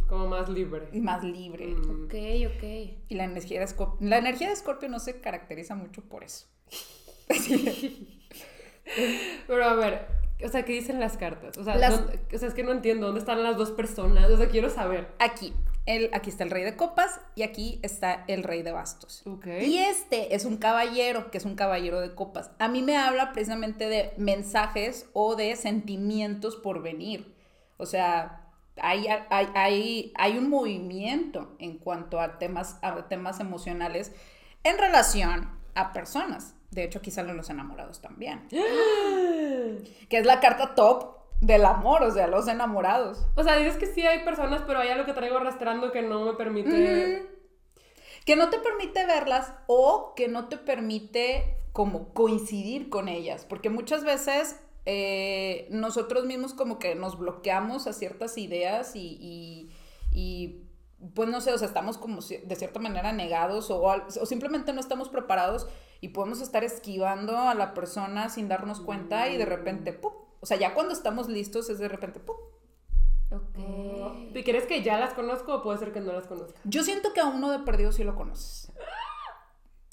Como más libre. y más libre. Mm. Ok, ok. Y la energía de Scorpio, la energía de Scorpio no se caracteriza mucho por eso. Pero a ver, o sea, ¿qué dicen las cartas? O sea, Las- ¿dónde- o sea, es que no entiendo dónde están las dos personas. O sea, quiero saber. Aquí, el, aquí está el rey de copas y aquí está el rey de bastos. Ok. Y este es un caballero, que es un caballero de copas. A mí me habla precisamente de mensajes o de sentimientos por venir. O sea, hay, hay, hay, hay un movimiento en cuanto a temas, a temas emocionales en relación a personas. De hecho, aquí salen los enamorados también. Que es la carta top del amor, o sea, los enamorados. O sea, dices que sí hay personas, pero hay algo que traigo arrastrando que no me permite. que no te permite verlas o que no te permite como coincidir con ellas, porque muchas veces eh, nosotros mismos como que nos bloqueamos a ciertas ideas y, y- y, pues no sé, o sea, estamos como de cierta manera negados o, o simplemente no estamos preparados y podemos estar esquivando a la persona sin darnos cuenta y de repente, ¡pum! O sea, ya cuando estamos listos es de repente, ¡pum! Ok. ¿Y crees que ya las conozco o puede ser que no las conozca? Yo siento que a uno de perdido sí lo conoces.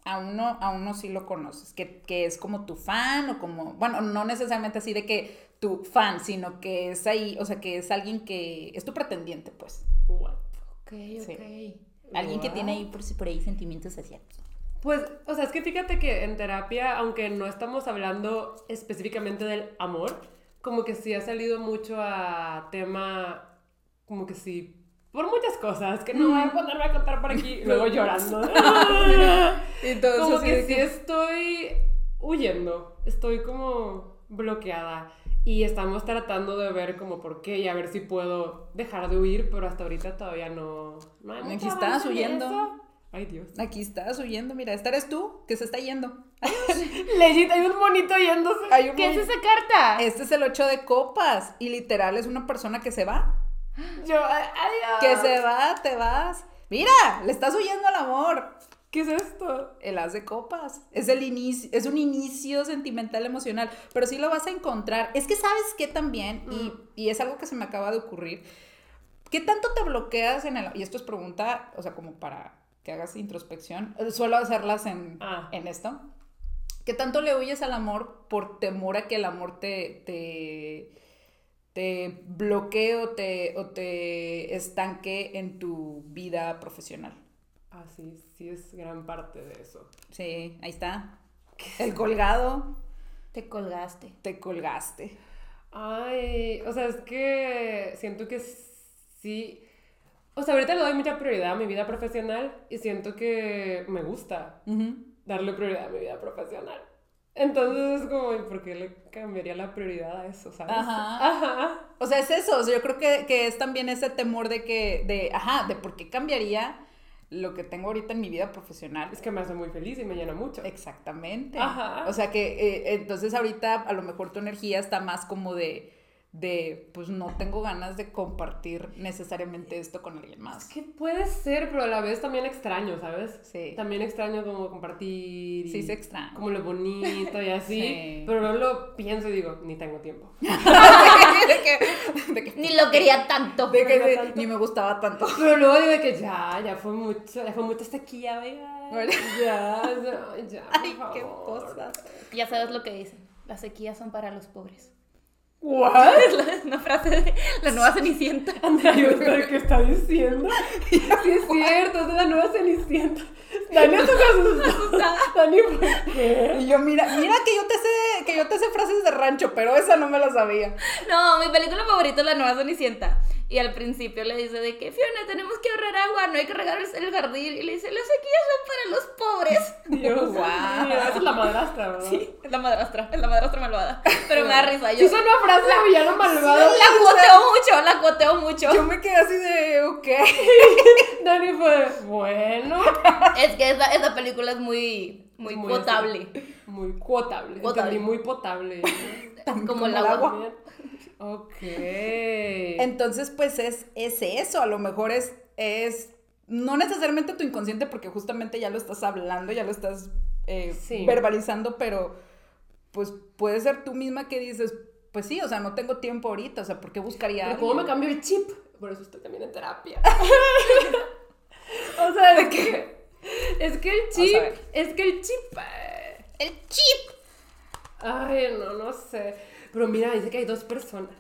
A uno, a uno sí lo conoces, que, que es como tu fan o como, bueno, no necesariamente así de que tu fan, sino que es ahí, o sea, que es alguien que es tu pretendiente, pues. What? Ok, Sí. ok. Alguien que tiene ahí por, por ahí sentimientos hacia ti. Pues, o sea, es que fíjate que en terapia, aunque no estamos hablando específicamente del amor, como que sí ha salido mucho a tema, como que sí, por muchas cosas, que no voy a ponerme a contar por aquí, luego llorando. Entonces, como así que sí estoy huyendo, estoy como bloqueada. Y estamos tratando de ver como por qué y a ver si puedo dejar de huir, pero hasta ahorita todavía no... no hay Aquí estás huyendo. Ay, Dios. Aquí estás huyendo, mira, esta eres tú, que se está yendo. Legit, hay un monito yéndose. Hay un ¿Qué es esa carta? Este es el 8 de copas y literal es una persona que se va. Yo, adiós. Que se va, te vas. Mira, le estás huyendo al amor. ¿Qué es esto? El as de copas. Es el inicio, es un inicio sentimental emocional, pero sí lo vas a encontrar. Es que sabes que también, y, y es algo que se me acaba de ocurrir, ¿qué tanto te bloqueas en el... Y esto es pregunta, o sea, como para que hagas introspección. eh, Suelo hacerlas en, Ah. en esto. ¿Qué tanto le huyes al amor por temor a que el amor te... te te bloquee o te, o te estanque en tu vida profesional. Ah, sí, sí es gran parte de eso. Sí, ahí está. El colgado, Te colgaste. te colgaste. Ay, o sea, es que siento que sí. O sea, ahorita le doy mucha prioridad a mi vida profesional y siento que me gusta darle prioridad a mi vida profesional. Entonces es como, ¿y ¿por qué le cambiaría la prioridad a eso, sabes? Ajá. Ajá. O sea, es eso. o sea, yo creo que, que es también ese temor de que, de, ajá, de por qué cambiaría lo que tengo ahorita en mi vida profesional. Es que me hace muy feliz y me llena mucho. Exactamente. Ajá. O sea que eh, entonces ahorita a lo mejor tu energía está más como de, de, pues no tengo ganas de compartir necesariamente esto con alguien más. Que puede ser, pero a la vez también extraño, ¿sabes? Sí. También extraño como compartir. y Sí, se extraña. Como lo bonito y así. Sí. Pero luego lo pienso y digo, ni tengo tiempo. de que, de que- Ni lo quería tanto. de que no de- tanto. ni me gustaba tanto. Pero luego digo de que ya, ya fue mucho, ya fue mucha sequía, oiga. Bueno. Ya, ya, ya. por Ay, qué cosas. Ya sabes lo que dicen. Las sequías son para los pobres. ¿What? Es la- una frase de la nueva Cenicienta. Andrea, qué está diciendo. Sí, es cierto, es de la nueva Cenicienta. Dani se asustó. Dani, ¿por qué? Y yo, mira, mira que yo te sé, que yo te sé frases de rancho, pero esa no me la sabía. No, mi película favorita es la nueva Cenicienta. Y al principio le dice de que, Fiona, tenemos que ahorrar agua, no hay que regar el, jardín. Y le dice, las sequías son para los pobres. Dios mío, esa es la madrastra, ¿verdad? Sí, es la madrastra, es la madrastra malvada. Pero me da risa. Sí, Yo es una frase de villano malvado. la cuoteo mucho, la cuoteo mucho. Yo me quedé así de, ok. Dani fue, bueno. Es que esa, esa película es muy, muy, Muy potable. Muy cuotable. Cuotable. Entendí, muy potable. Como, como el agua. Ok. Entonces, pues es, es eso, a lo mejor es, es no necesariamente tu inconsciente, porque justamente ya lo estás hablando, ya lo estás eh, Sí. verbalizando, pero pues puede ser tú misma que dices, pues sí, o sea, no tengo tiempo ahorita, o sea, ¿por qué buscaría Pero ¿cómo me cambió el chip? Por eso estoy también en terapia. o sea, es que, es que el chip, es que el chip... eh, El chip. Ay, no, no sé. Pero mira, dice que hay dos personas.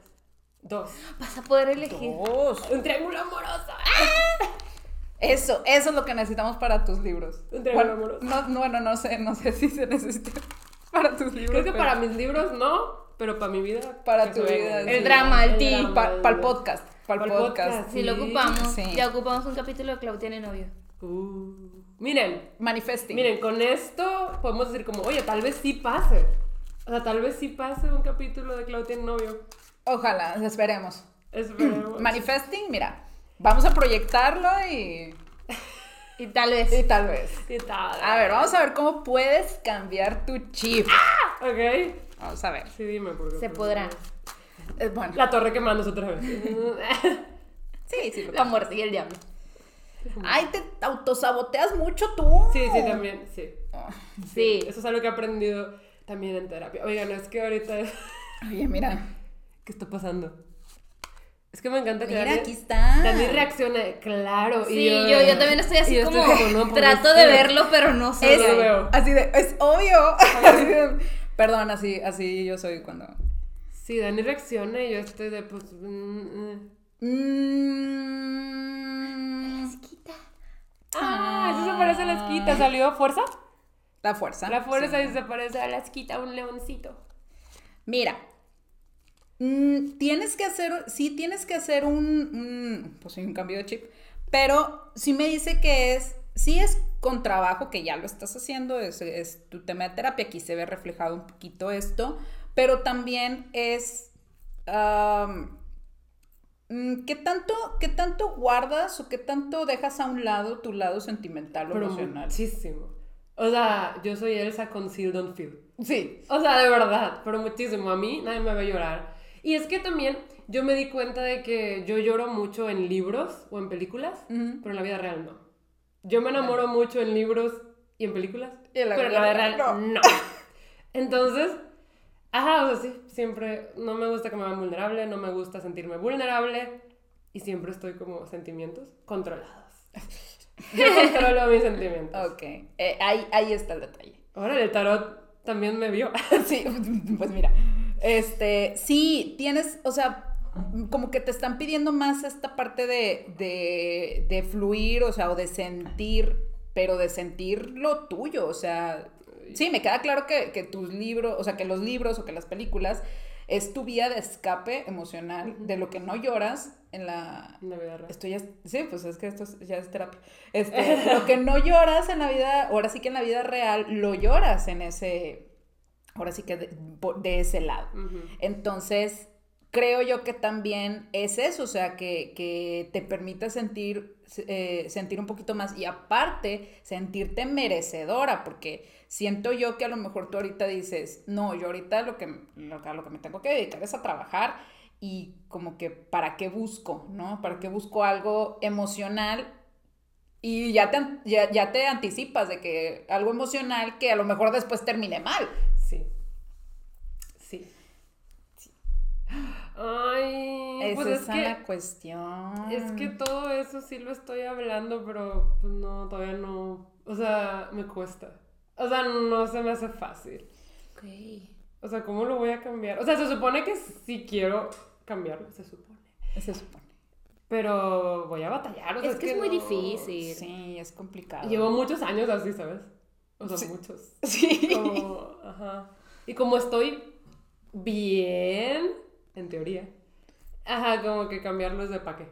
Dos. Vas a poder elegir. Dos. Un triángulo amoroso. Eso, eso es lo que necesitamos para tus libros. Un triángulo Bueno, amoroso. no, no, bueno, no sé, no sé si se necesita para tus libros. Creo que pero para mis libros no, pero para mi vida. Para tu vida, sí. El drama, el drama, Para el- el podcast. Para el podcast. podcast. Si lo Sí, ocupamos, sí. ya ocupamos un capítulo de Clau tiene novio. Uh, miren, Manifesting. miren, con esto podemos decir como, oye, tal vez sí pase. O sea, tal vez sí pase un capítulo de Claudia en novio. Ojalá, esperemos. Esperemos. Manifesting, mira, vamos a proyectarlo y, Y tal vez. y tal vez. ¿Qué tal? A ver, vamos a ver cómo puedes cambiar tu chip. Ok. Vamos a ver. Sí, dime, porque. Se pues, podrá. Eh, bueno, La torre quemándose otra vez. sí, sí. La muerte y el diablo. Ay, te autosaboteas mucho tú. sí, sí, también, sí. Sí. Eso es algo que he aprendido también en terapia. Oigan, es que ahorita. Oye, mira. ¿Qué está pasando? Es que me encanta que Mira, Dani, aquí está. Dani reaccione, claro. Sí, yo, yo también estoy así como, no puede trato de verlo, pero no sé. Es, No lo veo. así de, es obvio. Así de- perdón, así, así yo soy cuando. Sí, Dani reacciona y yo estoy de pues. mm, mm. Mm, Ah, eso se parece a la esquita. ¿Salió fuerza? La fuerza. La fuerza sí. y se parece a la esquita, un leoncito. Mira, mm, tienes que hacer, sí tienes que hacer un, pues un cambio de chip, pero sí me dice que es, sí es con trabajo, que ya lo estás haciendo, es, es tu tema de terapia, aquí se ve reflejado un poquito esto, pero también es, mm, ¿qué tanto, ¿qué tanto guardas o qué tanto dejas a un lado tu lado sentimental o Pero emocional? muchísimo. O sea, yo soy Elsa con Seal Don't Feel. Sí. O sea, de verdad, pero muchísimo. A mí nadie me ve llorar. Y es que también yo me di cuenta de que yo lloro mucho en libros o en películas, Ujú. pero en la vida real no. Yo me enamoro mucho en libros y en películas, Y en la pero en la vida real real no. Entonces, ajá, o sea, sí, siempre no me gusta que me vean vulnerable, no me gusta sentirme vulnerable y siempre estoy como sentimientos controlados. Yo controlo mis sentimientos. Ok, eh, ahí, ahí está el detalle. Ahora el tarot también me vio. Sí, pues mira, este, sí, tienes, o sea, como que te están pidiendo más esta parte de, de, de fluir, o sea, o de sentir, pero de sentir lo tuyo, o sea, sí, me queda claro que, que tus libros, o sea, que los libros o que las películas es tu vía de escape emocional de lo que no lloras en la, En la vida real. esto ya es, sí, pues es que esto es- ya es terapia. Este, lo que no lloras en la vida, ahora sí que en la vida real, lo lloras en ese, ahora sí que de, ese lado. Entonces, creo yo que también es eso, o sea, que, que te permita sentir, eh, sentir un poquito más y aparte sentirte merecedora, porque siento yo que a lo mejor tú ahorita dices, no, yo ahorita lo que, lo, que- me tengo que dedicar es a trabajar y como que para qué busco, ¿no? ¿Para qué busco algo emocional? Y ya te, ya, ya te anticipas de que algo emocional que a lo mejor después termine mal. Sí. Sí. Ay, Esa pues es es que, la cuestión. es que todo eso sí lo estoy hablando, pero pues no, todavía no. O sea, me cuesta. O sea, no se me hace fácil. Ok. O sea, ¿cómo lo voy a cambiar? O sea, se supone que sí quiero cambiarlo, se supone. Se supone. Pero voy a batallar. O sea, Es que es muy no- difícil. Sí, es complicado. Llevo muchos años así, ¿sabes? O sea, Sí. muchos. Sí. Como, ajá. Y como estoy bien, en teoría, ajá, como que cambiarlo es de pa' qué.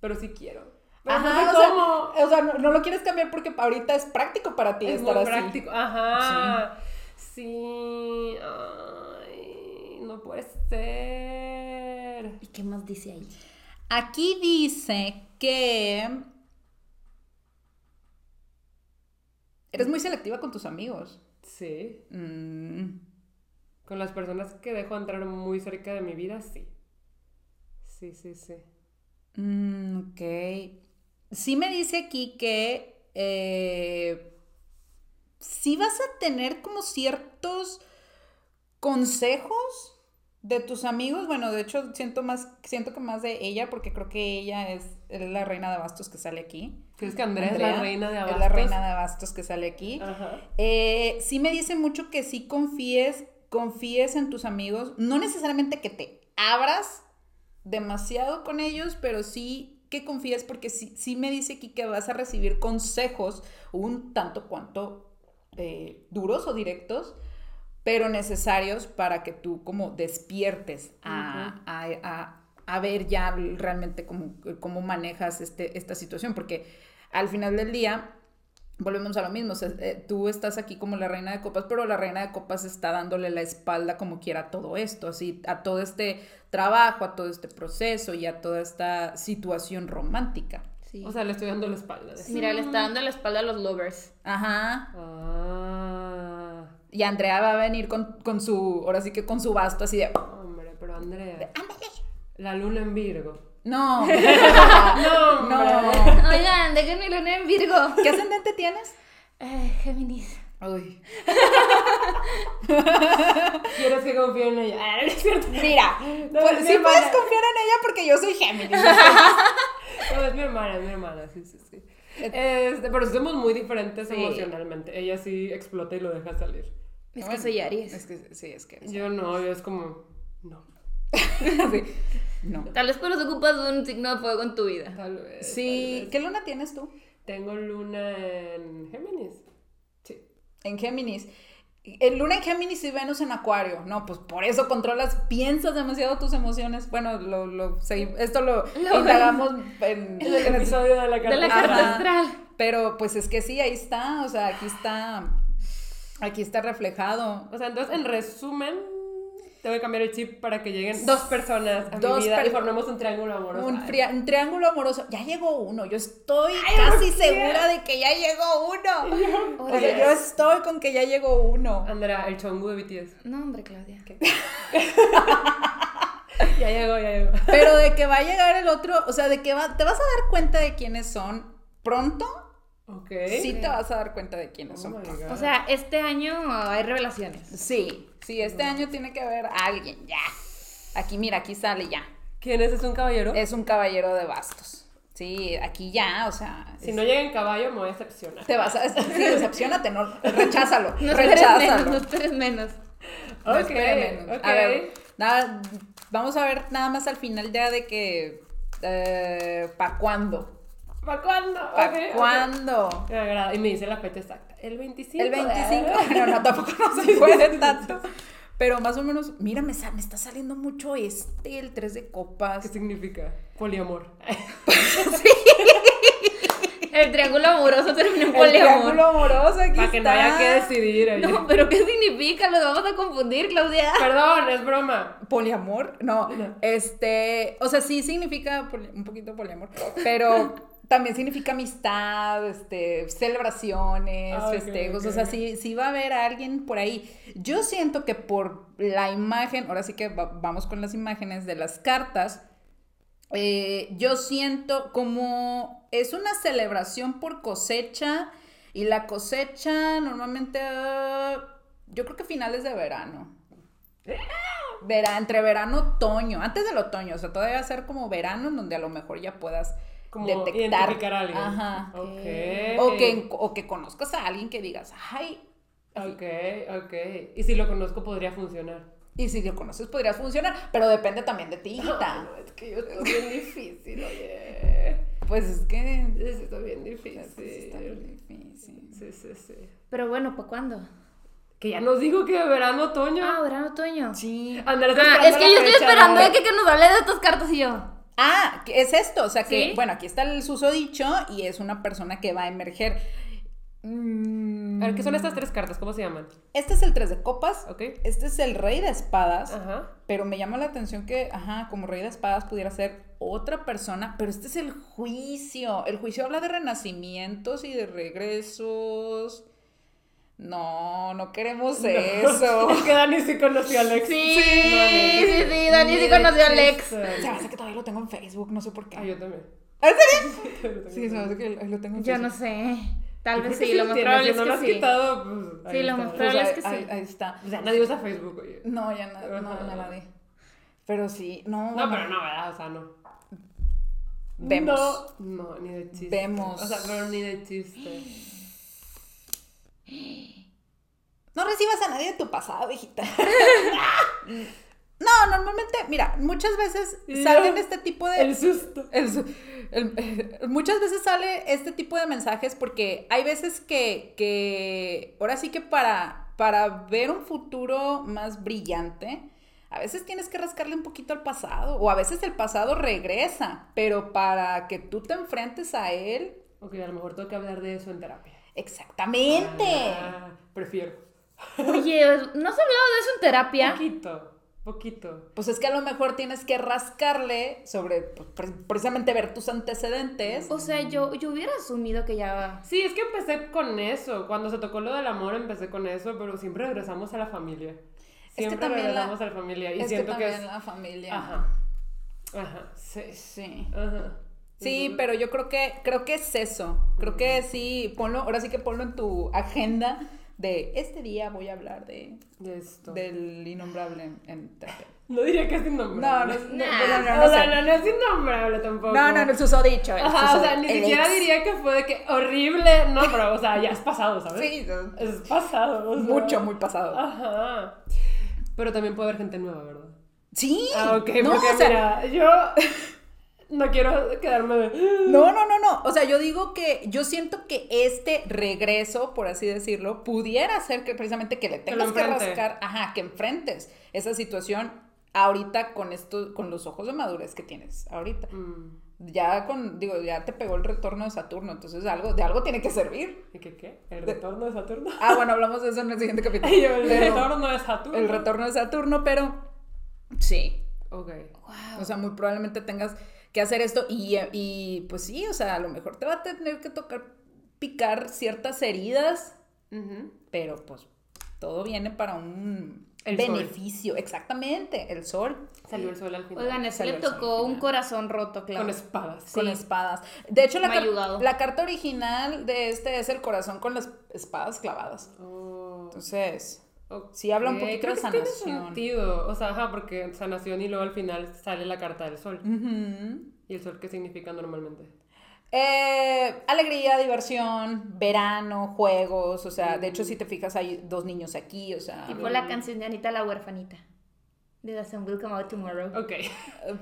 Pero sí quiero. Pero Ajá, no sé o sea, cómo. o sea, no, no lo quieres cambiar porque ahorita es práctico para ti es muy estar así. práctico. Ajá. Sí. Ay, no puede ser. ¿Y qué más dice ahí? Aquí dice que eres muy selectiva con tus amigos. Sí. Mm, Con las personas que dejo entrar muy cerca de mi vida, sí. Sí, sí, sí. mm, ok. sí me dice aquí que eh, sí vas a tener como ciertos consejos de tus amigos. Bueno, de hecho siento más, siento que más de ella porque creo que ella es, es la reina de bastos que sale aquí. ¿Crees que Andrea, es la reina de abastos? Es la reina de bastos que sale aquí. Ajá. Eh, sí me dice mucho que sí confíes, confíes en tus amigos. No necesariamente que te abras demasiado con ellos, pero sí que confíes porque sí, sí me dice aquí que vas a recibir consejos un tanto cuanto eh, duros o directos, pero necesarios para que tú como despiertes a, a- a- a ver ya realmente cómo, cómo manejas este, esta situación, porque al final del día volvemos a lo mismo, o sea, eh, tú estás aquí como la reina de copas, pero la reina de copas está dándole la espalda como quiera a todo esto, así, a todo este trabajo, a todo este proceso y a toda esta situación romántica. Sí. O sea, le estoy dando la espalda. Mira, le está dando la espalda a los lovers. Ajá. Ah. Y Andrea va a venir con, con su, ahora sí que con su basto así de... Hombre, pero Andrea. La luna en Virgo. No. No, no. Oigan, déjenme luna en Virgo. ¿Qué ascendente tienes? Eh, Géminis. Uy. ¿Quieres que confíe en ella? Ah, no es cierto. Mira, No, pues, es sí mi puedes confiar en ella porque yo soy Géminis. No, es mi hermana, es mi hermana, sí, sí, sí. Este, pero somos muy diferentes Sí. emocionalmente. Ella sí explota y lo deja salir. Es que soy Aries. Es que sí, es que... Yo no, yo es como, no, Sí. No. Tal vez por eso ocupas un signo de fuego en tu vida. tal vez. Sí, tal vez. ¿qué luna tienes tú? Tengo luna en Géminis. Sí. En Géminis. El luna en Géminis y Venus en Acuario. No, pues por eso controlas, piensas demasiado tus emociones. Bueno, lo, lo, esto lo, Lo- indagamos en, El en el- episodio de la carta. De la Ajá. carta astral. Pero pues es que sí, ahí está. O sea, aquí está. Aquí está reflejado. O sea, entonces, en resumen, tengo que cambiar el chip para que lleguen dos personas a Dos mi vida per- y formemos un triángulo amoroso. Un, Ay, fria- un triángulo amoroso. Ya llegó uno. Yo estoy Ay, casi segura de que ya llegó uno. O sea, Oye. yo estoy con que ya llegó uno. Andrea, el chongu de BTS. No, hombre, Claudia. Ya llegó, ya llegó. Pero de que va a llegar el otro, o sea, de que va, te vas a dar cuenta de quiénes son pronto. Ok. Sí te vas a dar cuenta de quiénes Oh son. pronto. O sea, este año hay revelaciones. Sí, sí, este año tiene que haber alguien, ya. Aquí, mira, aquí sale ya. ¿Quién es? ¿Es un caballero? Es un caballero de bastos. Sí, aquí ya, o sea. Si es- no llega en caballo, me voy a decepcionar. Te vas a. Sí, decepcionate, no. Recházalo. No esperes menos, recházalo. no esperes menos. No Ok, menos. ok. A ver, nada, vamos a ver nada más al final ya de que. ¿Para cuándo? ¿Para cuándo? ¿Para cuándo? Me agrada. Y me dice la fecha exacta. El 25. El 25. ¿eh? Bueno, no, tampoco no se puede tanto. Pero más o menos, mira, me, está saliendo mucho este, el 3 de ¿Qué copas. significa? Poliamor. El triángulo amoroso terminó en El poliamor. triángulo amoroso aquí Para que no está. haya que decidir. oye. No, pero ¿qué significa? Los vamos a confundir, Claudia. Perdón, es broma. Poliamor, no, No. este, o sea, sí significa un poquito poliamor, pero también significa amistad, este, celebraciones, Ah, festejos, o sea, sí, sí va a haber alguien por ahí. Yo siento que por la imagen, ahora sí que va- vamos con las imágenes de las cartas, eh, yo siento como es una celebración por cosecha y la cosecha normalmente, ah, yo creo que finales de verano. Vera- entre verano otoño, antes del otoño, o sea, todavía va a ser como verano en donde a lo mejor ya puedas Como detectar. identificar a alguien. Ajá. Ok. O que, o que conozcas a alguien que digas, ay, Ok, ok. Y si lo conozco, podría funcionar. y si lo conoces podría funcionar, pero depende también de ti, hijita. No, es que yo estoy bien difícil, oye. Pues es que Sí, Está bien es que sí está difícil. difícil. Sí, sí, sí. Pero bueno, ¿para cuándo? Que ya nos dijo que verano, otoño. Ah, verano, otoño. Sí. Andrés Ah, es que yo estoy fecha, esperando ¿no? de que, que nos hable de estas cartas y yo. Ah, es esto, o sea que, ¿Sí? bueno, aquí está el susodicho y es una persona que va a emerger. Mm, A ver, ¿qué son estas tres cartas? ¿Cómo se llaman? Este es el tres de copas, ¿Ok? este es el rey de espadas, Ajá. pero me llama la atención que, ajá, como rey de espadas pudiera ser otra persona, pero este es el juicio. El juicio habla de renacimientos y de regresos. No, no queremos eso. Es que Dani sí conoció a Alex. Sí, No, sí, no, sí, Dani sí conoció a Alex. Se me hace que todavía lo tengo en Facebook, no sé por qué. Ah, yo también. ¿En serio? Sí, se me hace que ahí lo tengo. en Yo Facebook. no sé. Tal Yo vez sí, lo sí más probable es no que lo has sí. quitado, pues, Sí, lo más Pues probable es ahí, que sí. ahí- ahí está. O sea, nadie usa Facebook, oye. No, ya no, no, ya la di. Pero sí, no. No, pero no, ¿verdad? O sea, no. Vemos. No, no, ni de chiste. Vemos. O sea, pero ni de chiste. No recibas a nadie de tu pasado, hijita. no, normalmente, mira, muchas veces salen este tipo de. El susto. el su- el- el- muchas veces sale este tipo de mensajes porque hay veces que, que ahora sí que para, para ver un futuro más brillante, a veces tienes que rascarle un poquito al pasado o a veces el pasado regresa, pero para que tú te enfrentes a él, Ok, a lo mejor tengo que hablar de eso en terapia. Exactamente. Ah, prefiero. Oye, ¿no has hablado de eso en terapia? Poquito, poquito. Pues es que a lo mejor tienes que rascarle sobre pues, pre- precisamente ver tus antecedentes. O sea, yo, yo hubiera asumido que ya... Sí, es que empecé con eso. Cuando se tocó lo del amor, empecé con eso, pero siempre regresamos a la familia. que Siempre también la- regresamos a la familia. Y es que siento que, también es. la familia. Ajá. Ajá, sí. Sí. Ajá. Sí, pero yo creo que creo que es eso. Creo que sí, ponlo, ahora sí que ponlo en tu agenda de este día voy a hablar de De esto. del innombrable en, en terapia. No diría que es No, innombrable. no, no, Nah. no, no, no o sea, sé. no, no es innombrable tampoco. No, no, no, el susodicho. el Ajá, o sea, ni siquiera ex. diría que fue de que horrible. No, pero, o sea, ya es pasado, ¿sabes? Sí, Es pasado. o sea. mucho, muy pasado. Ajá. Pero también puede haber gente nueva, ¿verdad? Sí. Ah, ok, no, porque o sea, mira, yo no quiero quedarme de... No, no, no, no. O sea, yo digo que yo siento que este regreso, por así decirlo, pudiera ser que precisamente que le tengas que rascar, ajá, que enfrentes esa situación ahorita con esto, con los ojos de madurez que tienes ahorita. Mm, Ya con, digo, ya te pegó el retorno de Saturno, entonces algo, de algo tiene que servir. ¿Y qué qué? ¿El retorno de Saturno? Ah, bueno, hablamos de eso en el siguiente capítulo. Yo, el Pero- retorno de Saturno. el retorno de Saturno, pero sí. Ok. O sea, muy probablemente tengas que hacer esto y, y pues sí, o sea, a lo mejor te va a tener que tocar picar ciertas heridas, pero pues todo viene para un El sol. beneficio, exactamente, el sol Salió el sol al final. Oigan, eso le tocó un corazón roto, claro. Con espadas. con Sí. espadas. De hecho, la, car- ayudado. la carta original de este es el corazón con las espadas clavadas. Oh. Entonces, Ok, sí habla un poquito creo de que tiene sanación. sentido. O sea, ajá, porque sanación y luego al final sale la carta del sol. ujú. ¿Y el sol qué significa normalmente? Eh, alegría, diversión, verano, juegos, o sea, de hecho si te fijas hay dos niños aquí, o sea, Tipo la canción de Anita la huerfanita. De The Sun Will Come Out Tomorrow. Ok. eh,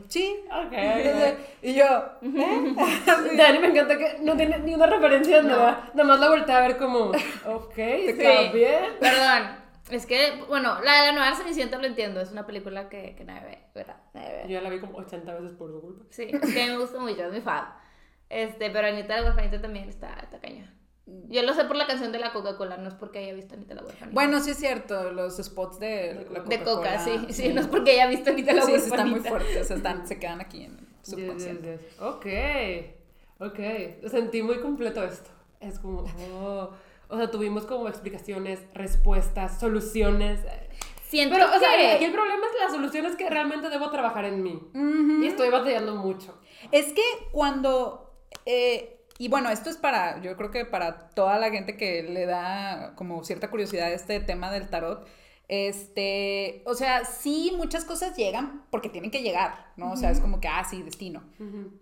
sí. Ok, Entonces, ok. y yo, ¿eh? Dani me encanta que no tiene ni una referencia, No. nada. Nada más la volteé a ver como, ok, está Sí. bien. Perdón. Es que, bueno, la de la nueva Cenicienta lo entiendo. Es una película que, que nadie ve, ¿verdad? Nadie ve. Yo ya la vi como 80 veces por su culpa. Sí, es que a mí me gusta mucho, es mi fan. Este, pero Anita la huerfanita también está, está cañón. Yo lo sé por la canción de la Coca-Cola, no es porque haya visto Anita la huerfanita. Bueno, sí es cierto, los spots de la de Coca, Coca-Cola, sí, sí, no es porque haya visto Anita la Sí, sí, huerfanita. están muy fuertes, están, se quedan aquí en el Yes, subconsciente. yes, yes. Ok, ok. Sentí muy completo esto. Es como, oh. O sea, tuvimos como explicaciones, respuestas, soluciones. Siento Pero, o sea, que- aquí el problema es la solución es que realmente debo trabajar en mí. Y estoy batallando mucho. Es que cuando, eh, y bueno, esto es para, yo creo que para toda la gente que le da como cierta curiosidad a este tema del tarot, este, o sea, sí, muchas cosas llegan porque tienen que llegar, ¿no? O sea, es como que, ah, sí, destino.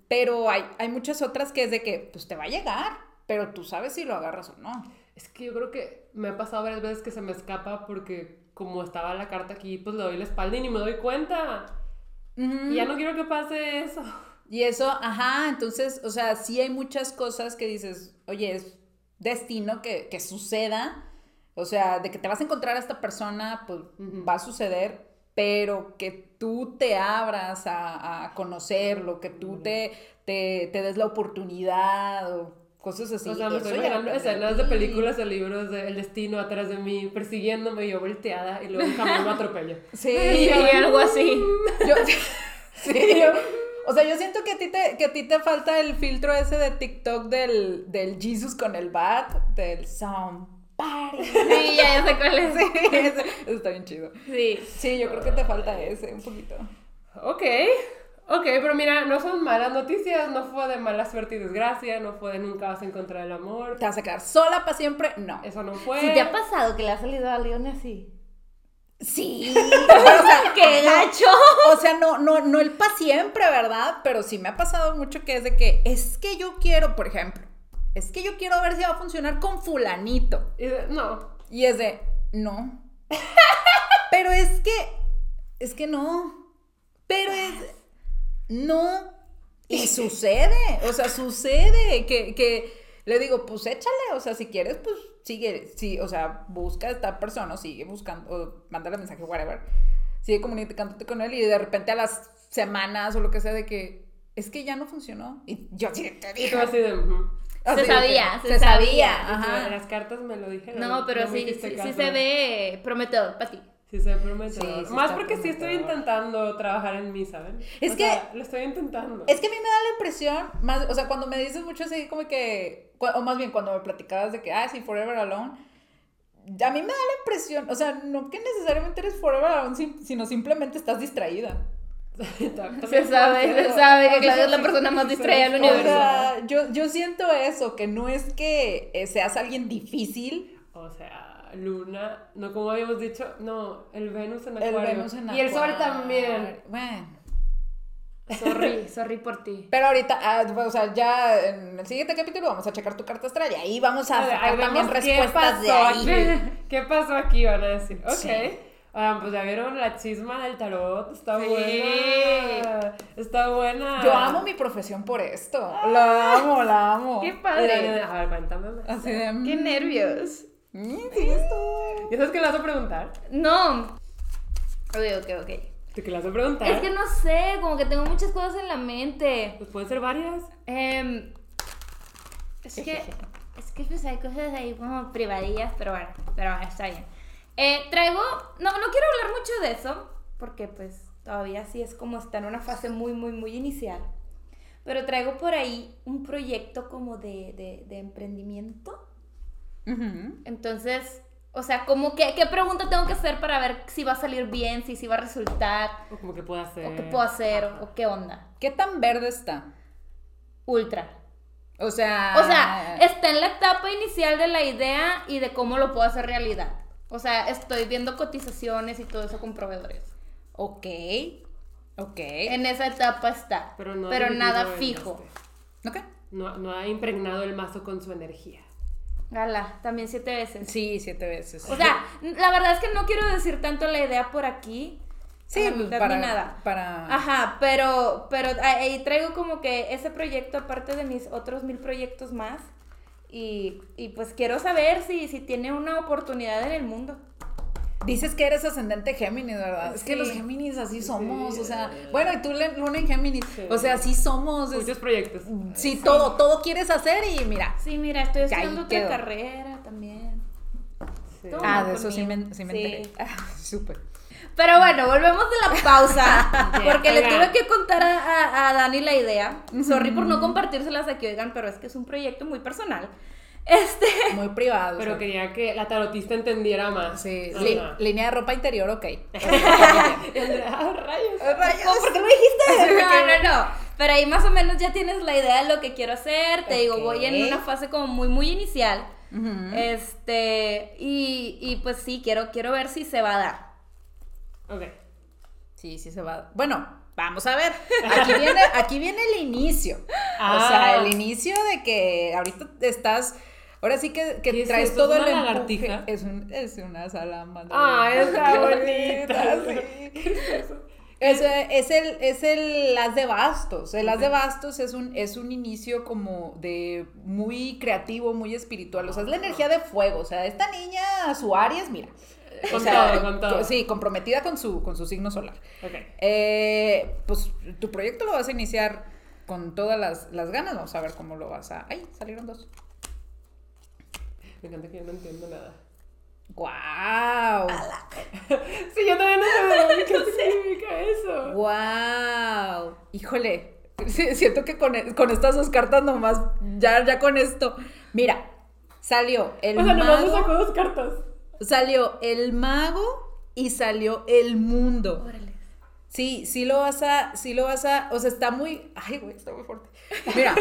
Pero hay, hay muchas otras que es de que, pues te va a llegar, pero tú sabes si lo agarras o no. Es que yo creo que me ha pasado varias veces que se me escapa porque como estaba la carta aquí, pues le doy la espalda y ni me doy cuenta. Ujú. Y ya no quiero que pase eso. Y eso, ajá, entonces, o sea, sí hay muchas cosas que dices, oye, es destino que, que suceda, o sea, de que te vas a encontrar a esta persona, pues Ujú. va a suceder, pero que tú te abras a, a conocerlo, que tú te, te, te des la oportunidad o cosas así. o sea, me estoy imaginando escenas de películas o libros de El destino atrás de mí, persiguiéndome, yo volteada y luego un camión me atropella. Sí, Sí, algo así. Yo, sí. O sea, yo siento que a ti te, que a ti te falta el filtro ese de TikTok del, del Jesus con el bat, del somebody. Sí, ya, sé cuál es. Sí, ese, ese está bien chido. Sí. Sí, yo creo que te falta ese un poquito. Ok, Ok, pero mira, no son malas noticias, no fue de mala suerte y desgracia, no fue de nunca vas a encontrar el amor. ¿Te vas a quedar sola para siempre? No. Eso no fue. Si te ha pasado que le ha salido a León así. Sí. o sea, ¡Qué gacho! O sea, no, no, no el para siempre, ¿verdad? Pero sí me ha pasado mucho que es de que es que yo quiero, por ejemplo, es que yo quiero ver si va a funcionar con fulanito. Y de- no. Y es de, no. Pero es que, es que no. Pero es, no. Y sucede, o sea, sucede que, que le digo, pues échale, o sea, si quieres, pues sigue, sí, o sea, busca a esta persona, o sigue buscando, o mándale mensaje, whatever. Sigue comunicándote con él y de repente a las semanas o lo que sea de que, es que ya no funcionó. Y yo sí te dije. así de. así que, sabía, se se sabía. sabía. Ajá. Las cartas me lo dijeron. No, pero me sí, sí, sí se ve prometedor para ti. Sí se ve prometedor. Sí, sí Más porque sí estoy prometedor. intentando trabajar en mí, ¿saben? Es O que- sea, lo estoy intentando. Es que a mí me da la impresión, más, o sea, cuando me dices mucho así como que, o más bien cuando me platicabas de que, ah, sí, Forever Alone, a mí me da la impresión, o sea, no que necesariamente eres Forever Alone, sino simplemente estás distraída. Se sabe, se sabe que Claudia es la persona más distraída del O universo. sea, yo, yo siento eso, que no es que eh, seas alguien difícil, O sea, Luna, no como habíamos dicho, no, el Venus en el Acuario. Venus en Y el Sol Acuario. también. Bueno. Sorry, sorry por ti. Pero ahorita, ah, o sea, ya en el siguiente capítulo vamos a checar tu carta astral y ahí vamos a sacar vemos también qué respuestas de pasó ahí. aquí. ¿Qué pasó aquí? Van a decir. Ok. Sí. Ah, pues ya vieron la chisma del tarot. Está Sí. buena. Está buena. Yo amo mi profesión por esto. La amo, la amo. Qué padre. A ver, cuéntame. Así de. Qué mm, nervios. Esto. ¿Y sabes qué le vas a preguntar? No. Ok, ok, ok. ¿De qué le vas a preguntar? Es que no sé, como que tengo muchas cosas en la mente. Pues pueden ser varias. Em, es que, es que pues hay cosas ahí como privadillas, pero bueno, pero bueno, está bien. Eh, traigo, no, no quiero hablar mucho de eso, porque pues todavía sí es como está en una fase muy, muy, muy inicial. Pero traigo por ahí un proyecto como de, de, de emprendimiento. Entonces, o sea, como que, ¿qué pregunta tengo que hacer para ver si va a salir bien, si, si va a resultar, O como que pueda hacer. o qué puedo hacer, o, o qué onda? ¿Qué tan verde está? Ultra. O sea. O sea, está en la etapa inicial de la idea y de cómo lo puedo hacer realidad. O sea, estoy viendo cotizaciones y todo eso con proveedores. Ok. Ok. En esa etapa está. Pero no pero nada fijo. este. Ok. No, no ha impregnado el mazo con su energía. Gala, también siete veces. Sí, siete veces. O sea, la verdad es que no quiero decir tanto la idea por aquí. sí, para, ni nada. para. Ajá, pero, pero ahí traigo como que ese proyecto aparte de mis otros mil proyectos más. Y, y pues quiero saber si, si tiene una oportunidad en el mundo. Dices que eres ascendente Géminis, ¿verdad? Es que los Géminis así somos, o sea, bueno, y tú luna en Géminis, Sí. o sea, así somos, es- Muchos proyectos. sí, todo, todo quieres hacer y mira. Sí, mira, estoy estudiando otra quedó. carrera también. Ah, de eso sí me, sí me Sí. enteré. Ah, súper. Pero bueno, volvemos de la pausa. Porque le tuve que contar a, a- a Dani la idea. Sorry por no compartírselas aquí, oigan, pero es que es un proyecto muy personal. Este. Muy privado. o Pero sea, quería que la tarotista entendiera más. Sí, li- línea de ropa interior, ok. Y Andrea, ah, rayos. ¿Cómo? ¿Por qué lo dijiste? No, no, no. Pero ahí más o menos ya tienes la idea de lo que quiero hacer. Te digo, voy en una fase como muy, muy inicial. Este. Y, y pues sí, quiero, quiero ver si se va a dar. Ok. Sí, sí se va. Bueno, vamos a ver. Aquí viene, aquí viene el inicio. O Ah. sea, el inicio de que ahorita estás. Ahora sí que, que ¿Qué es traes todo ¿Es el una empuje. lagartija? Es, un, es una salamandra. Ah, está bonita. sí. ¿Qué es eso? Es, es el, es el as de bastos. El as de bastos es un, es un inicio como de muy creativo, muy espiritual. O sea, es la energía de fuego. O sea, esta niña, su Aries, mira. O Con sea, todo, con todo. Sí, comprometida con su, con su signo solar. Ok. Eh, pues tu proyecto lo vas a iniciar con todas las, las ganas. Vamos a ver cómo lo vas a. ¡Ay! Salieron dos. Me encanta que yo no entiendo nada. ¡Guau! Sí, yo también no sé qué significa eso. ¡Guau! Híjole. sí, siento que con, con estas dos cartas nomás. Ya, ya con esto. Mira, salió el O sea, nomás mago. sacó dos cartas. Salió el mago y salió el mundo. Órale. Sí, sí lo vas a, sí lo vas a, o sea, está muy, ay, güey, está muy fuerte. Mira,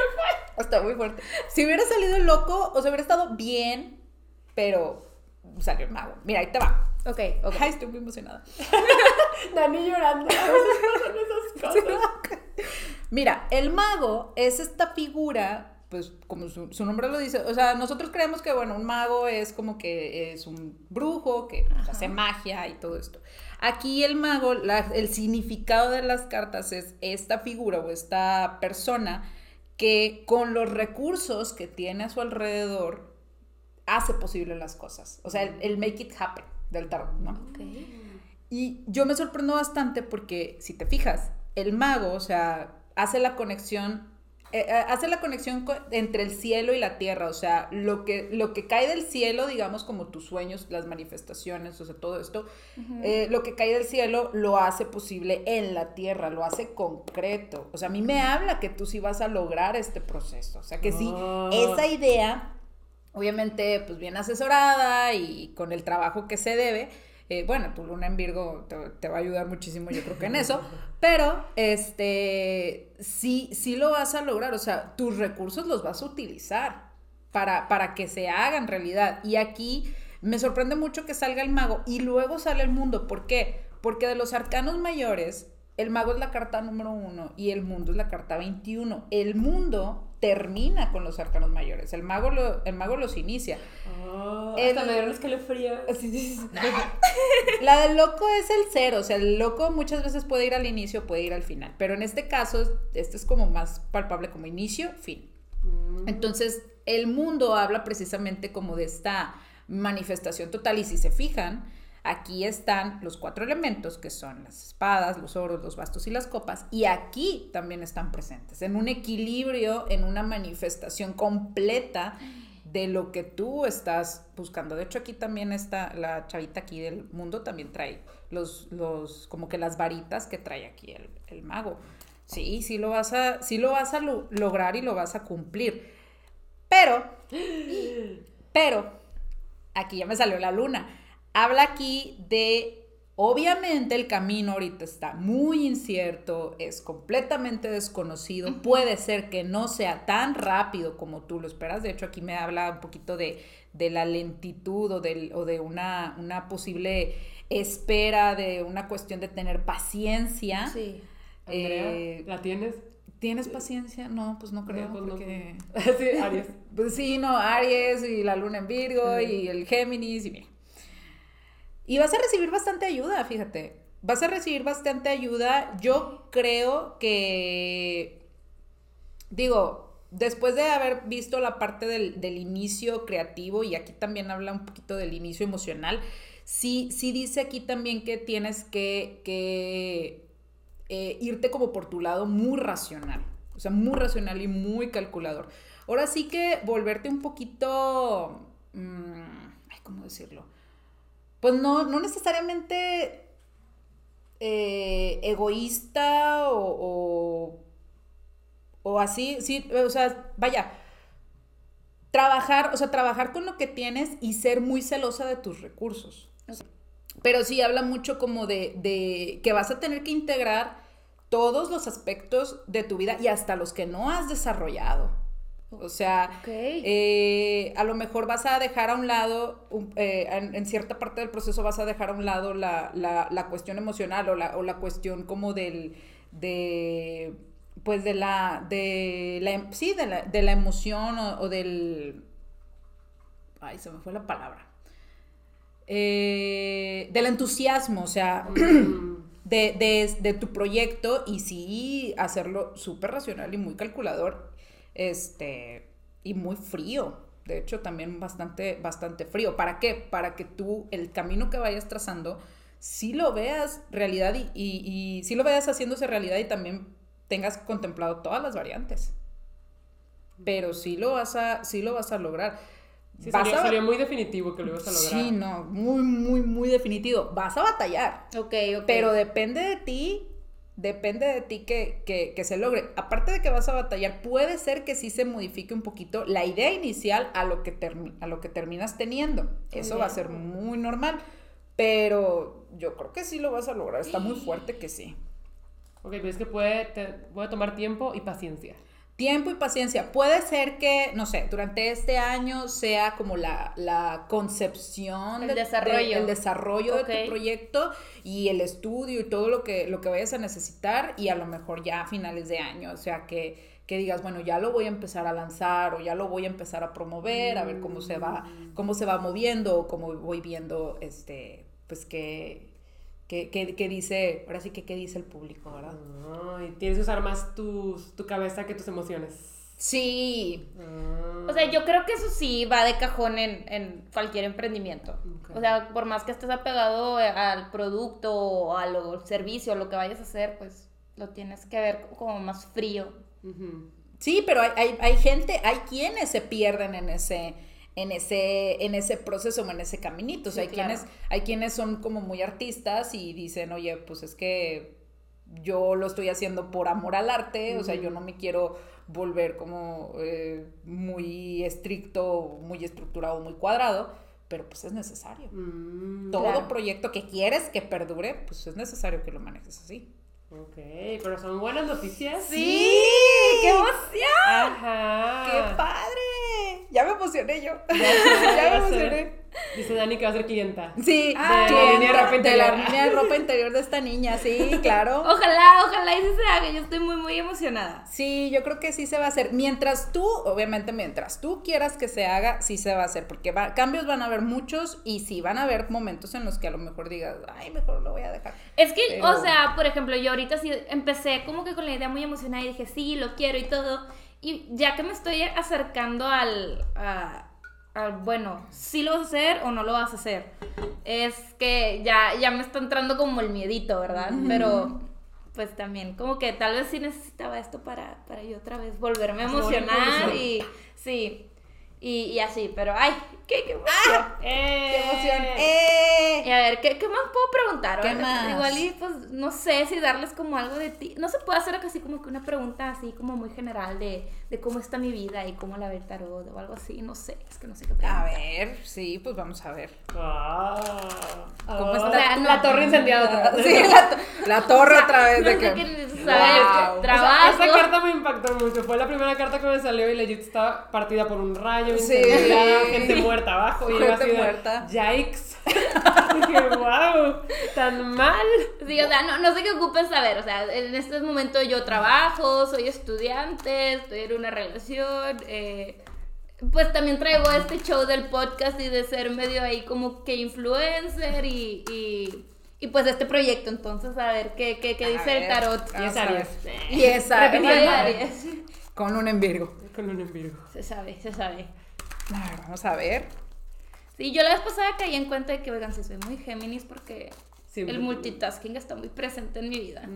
está muy fuerte. Si hubiera salido el loco, o sea, hubiera estado bien, pero salió el mago. Mira, ahí te va. Ok, ok. Ay, estoy muy emocionada. Dani llorando. Esas cosas. Mira, el mago es esta figura, pues como su, su nombre lo dice, o sea, nosotros creemos que, bueno, un mago es como que es un brujo que pues, hace magia y todo esto. Aquí el mago, la- el significado de las cartas es esta figura o esta persona que con los recursos que tiene a su alrededor hace posible las cosas. O sea, el, el make it happen del tarot, ¿no? Ok. Y yo me sorprendo bastante porque, si te fijas, el mago, o sea, hace la conexión, eh, eh, hace la conexión co- entre el cielo y la tierra, o sea, lo que, lo que cae del cielo, digamos, como tus sueños, las manifestaciones, o sea, todo esto, eh, lo que cae del cielo lo hace posible en la tierra, lo hace concreto. O sea, a mí me habla que tú sí vas a lograr este proceso, o sea, que sí, Ah. esa idea obviamente pues bien asesorada y con el trabajo que se debe. Eh, bueno, tu luna en Virgo te, va a ayudar muchísimo, yo creo que en eso, pero este, sí, sí lo vas a lograr, o sea, tus recursos los vas a utilizar para, para que se hagan realidad. Y aquí me sorprende mucho que salga el mago y luego sale el mundo. ¿Por qué? Porque de los arcanos mayores, el mago es la carta número uno y el mundo es la carta 21. El mundo termina con los arcanos mayores. El mago, lo- el mago los inicia. Ah, El- hasta me dieron escalofrío. La del loco es el cero, o sea, el loco muchas veces puede ir al inicio, puede ir al final, pero en este caso, este es como más palpable como inicio, fin. Mm. Entonces, el mundo habla precisamente como de esta manifestación total y si se fijan, aquí están los cuatro elementos que son las espadas, los oros, los bastos y las copas y aquí también están presentes en un equilibrio, en una manifestación completa de lo que tú estás buscando. De hecho, aquí también está la chavita aquí del mundo, también trae los, los como que las varitas que trae aquí el, mago. Sí, sí lo vas a, sí lo vas a lo- lograr y lo vas a cumplir. Pero, pero, aquí ya me salió la luna. Habla aquí de, obviamente el camino ahorita está muy incierto, es completamente desconocido, puede ser que no sea tan rápido como tú lo esperas. De hecho, aquí me habla un poquito de, de la lentitud o, del- o de una, una posible espera, de una cuestión de tener paciencia. Sí. Andrea, Eh, ¿la tienes? ¿Tienes paciencia? No, pues no creo, pues no, porque... sí, Aries. Pues sí, no, Aries y la luna en Virgo y el Géminis y mira. Y vas a recibir bastante ayuda, fíjate. Vas a recibir bastante ayuda. Yo creo que, digo, después de haber visto la parte del, del inicio creativo y aquí también habla un poquito del inicio emocional, sí, sí dice aquí también que tienes que, eh, irte como por tu lado muy racional. O sea, muy racional y muy calculador. Ahora sí que volverte un poquito... mm, ay, ¿cómo decirlo? Pues no, no necesariamente eh, egoísta o, o, o así, sí, o sea, vaya, trabajar, o sea, trabajar con lo que tienes y ser muy celosa de tus recursos. Pero sí habla mucho como de, de que vas a tener que integrar todos los aspectos de tu vida y hasta los que no has desarrollado. O sea, eh, a lo mejor vas a dejar a un lado, un- eh, en, en cierta parte del proceso vas a dejar a un lado la, la- la cuestión emocional o la, o la cuestión como del, de, pues de la, de la, em- sí, de la, de la emoción o, o del, ay, se me fue la palabra, Eh, del entusiasmo, o sea, de, de- de tu proyecto y sí hacerlo súper racional y muy calculador, este, y muy frío. De hecho, también bastante, bastante frío. ¿Para qué? Para que tú, el camino que vayas trazando, sí lo veas realidad y, y, y sí lo veas haciéndose realidad y también tengas contemplado todas las variantes. Pero sí lo vas a, sí lo vas a lograr. Sí, Vas sería, a- sería muy definitivo que lo ibas a lograr. Sí, no, muy, muy, muy definitivo. Vas a batallar. Ok, ok. Pero depende de ti, depende de ti que, que- que se logre. Aparte de que vas a batallar, puede ser que sí se modifique un poquito la idea inicial a lo que, a lo que terminas teniendo. Eso va a ser muy normal. pero yo creo que sí lo vas a lograr. Está muy fuerte que sí. Ok, pero es que puede, te- puede tomar tiempo y paciencia. Tiempo y paciencia. Puede ser que, no sé, durante este año sea como la, la concepción, El de- desarrollo. de- el desarrollo Ok. de tu proyecto y el estudio y todo lo que, lo que vayas a necesitar y a lo mejor ya a finales de año, o sea, que, que digas, bueno, ya lo voy a empezar a lanzar o ya lo voy a empezar a promover, a ver cómo se va, cómo se va moviendo o cómo voy viendo, este, pues que, que, que, que dice, ahora sí que qué dice el público, ¿verdad? Ay, tienes que usar más tus, tu cabeza que tus emociones. Sí, Ah. O sea, yo creo que eso sí va de cajón en, en cualquier emprendimiento. O sea, por más que estés apegado eh, al producto o al servicio o lo que vayas a hacer, pues lo tienes que ver como más frío. Sí, pero hay, hay, hay gente, hay quienes se pierden en ese, en ese, en ese proceso o en ese caminito. O sea, Sí, hay claro. quienes, hay quienes son como muy artistas y dicen, oye, pues es que yo lo estoy haciendo por amor al arte, o sea, yo no me quiero volver como eh, muy estricto, muy estructurado, muy cuadrado, pero pues es necesario. Mm, Todo claro. proyecto que quieres que perdure, pues es necesario que lo manejes así. ok, pero son buenas noticias. ¡Qué emoción! Ajá. ¡Qué padre! Ya me emocioné yo. Ya ya me emocioné. Dice Dani que va a ser clienta. Sí, de la clienta línea de ropa de la interior. línea de ropa interior de esta niña, sí, claro. Ojalá, ojalá y se haga. Yo estoy muy, muy emocionada. Sí, yo creo que sí se va a hacer. Mientras tú, obviamente, mientras tú quieras que se haga, sí se va a hacer. Porque va- cambios van a haber muchos y sí van a haber momentos en los que a lo mejor digas, ay, mejor lo voy a dejar. Es que, Pero- o sea, por ejemplo, yo ahorita sí empecé como que con la idea muy emocionada y dije, sí, lo quiero y todo. Y ya que me estoy acercando al, a- al, bueno, sí lo vas a hacer o no lo vas a hacer. Es que ya, ya me está entrando como el miedito, ¿verdad? Pero, pues también, como que tal vez sí necesitaba esto para, para yo otra vez volverme a emocionar y, sí, y, y así, pero, ay, qué, qué emoción. ¡Eh! ¡Qué emoción! ¡Eh! Y a ver, ¿qué, qué más puedo preguntar? ¿Qué más? Igual y pues no sé si darles como algo de ti. No se puede hacer así como que una pregunta así como muy general de, de cómo está mi vida y cómo la ve el tarot o algo así. No sé, es que no sé qué preguntar. A ver, sí, pues vamos a ver. Ah. ¿Cómo Ah. está sea, La torre incendiada otra vez. Sí, la, to- la torre otra vez de no que. qué, sea, Trabajo. esa carta me impactó mucho. Fue la primera carta que me salió y legit estaba partida por un rayo, Sí. gente muerta abajo. Y yo así de, muerta. Yikes. Dije, wow, tan mal. Sí, o sea, no, no sé qué ocupes saber. O sea, en este momento yo trabajo, soy estudiante, estoy en una relación. eh, pues también traigo este show del podcast y de ser medio ahí como que influencer y, y, y pues este proyecto. Entonces, a ver qué, qué, qué dice el ver, tarot. vamos Y es. Aries. Y esa. Repitiendo Aries. Con un en Virgo. Con un envirgo. Se sabe, se sabe. A ver, vamos a ver. Sí, yo la vez pasada caí en cuenta de que, oigan, sí soy muy Géminis porque Siempre. el multitasking está muy presente en mi vida.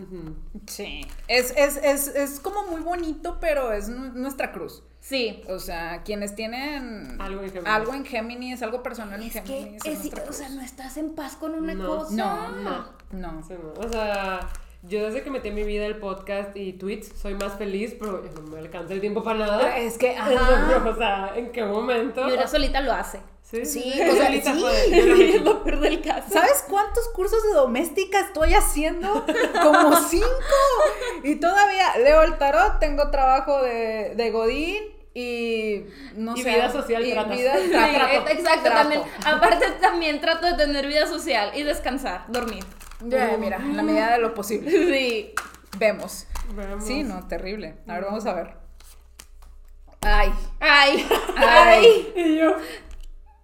Sí. Es, es, es, es como muy bonito, pero es nu- nuestra cruz. Sí. O sea, quienes tienen Algo en Géminis. algo en Géminis, algo personal en que, Géminis. es- o sea, no estás en paz con una No. cosa. No, No. no. Sí, no. O sea, yo desde que metí en mi vida el podcast y tweets soy más feliz, pero no me alcanza el tiempo para nada. Es que, ajá. o sea, ¿en qué momento? Y una solita lo hace. Sí, Sí, sí, o sea, solita sí. yo lo metí. Es lo peor del caso. ¿Sabes cuántos cursos de doméstica estoy haciendo? Como cinco. Y todavía leo el tarot, tengo trabajo de, de Godín y no Y sé. vida social y tratas. vida- Sí, tra- trato, exacto, trato. también. Aparte también trato de tener vida social y descansar, dormir. Ya, mira, en la medida de lo posible. Sí. Vemos. Vemos. Sí, no, terrible. A ver, vamos a ver. Ay, Ay, Ay. Y yo,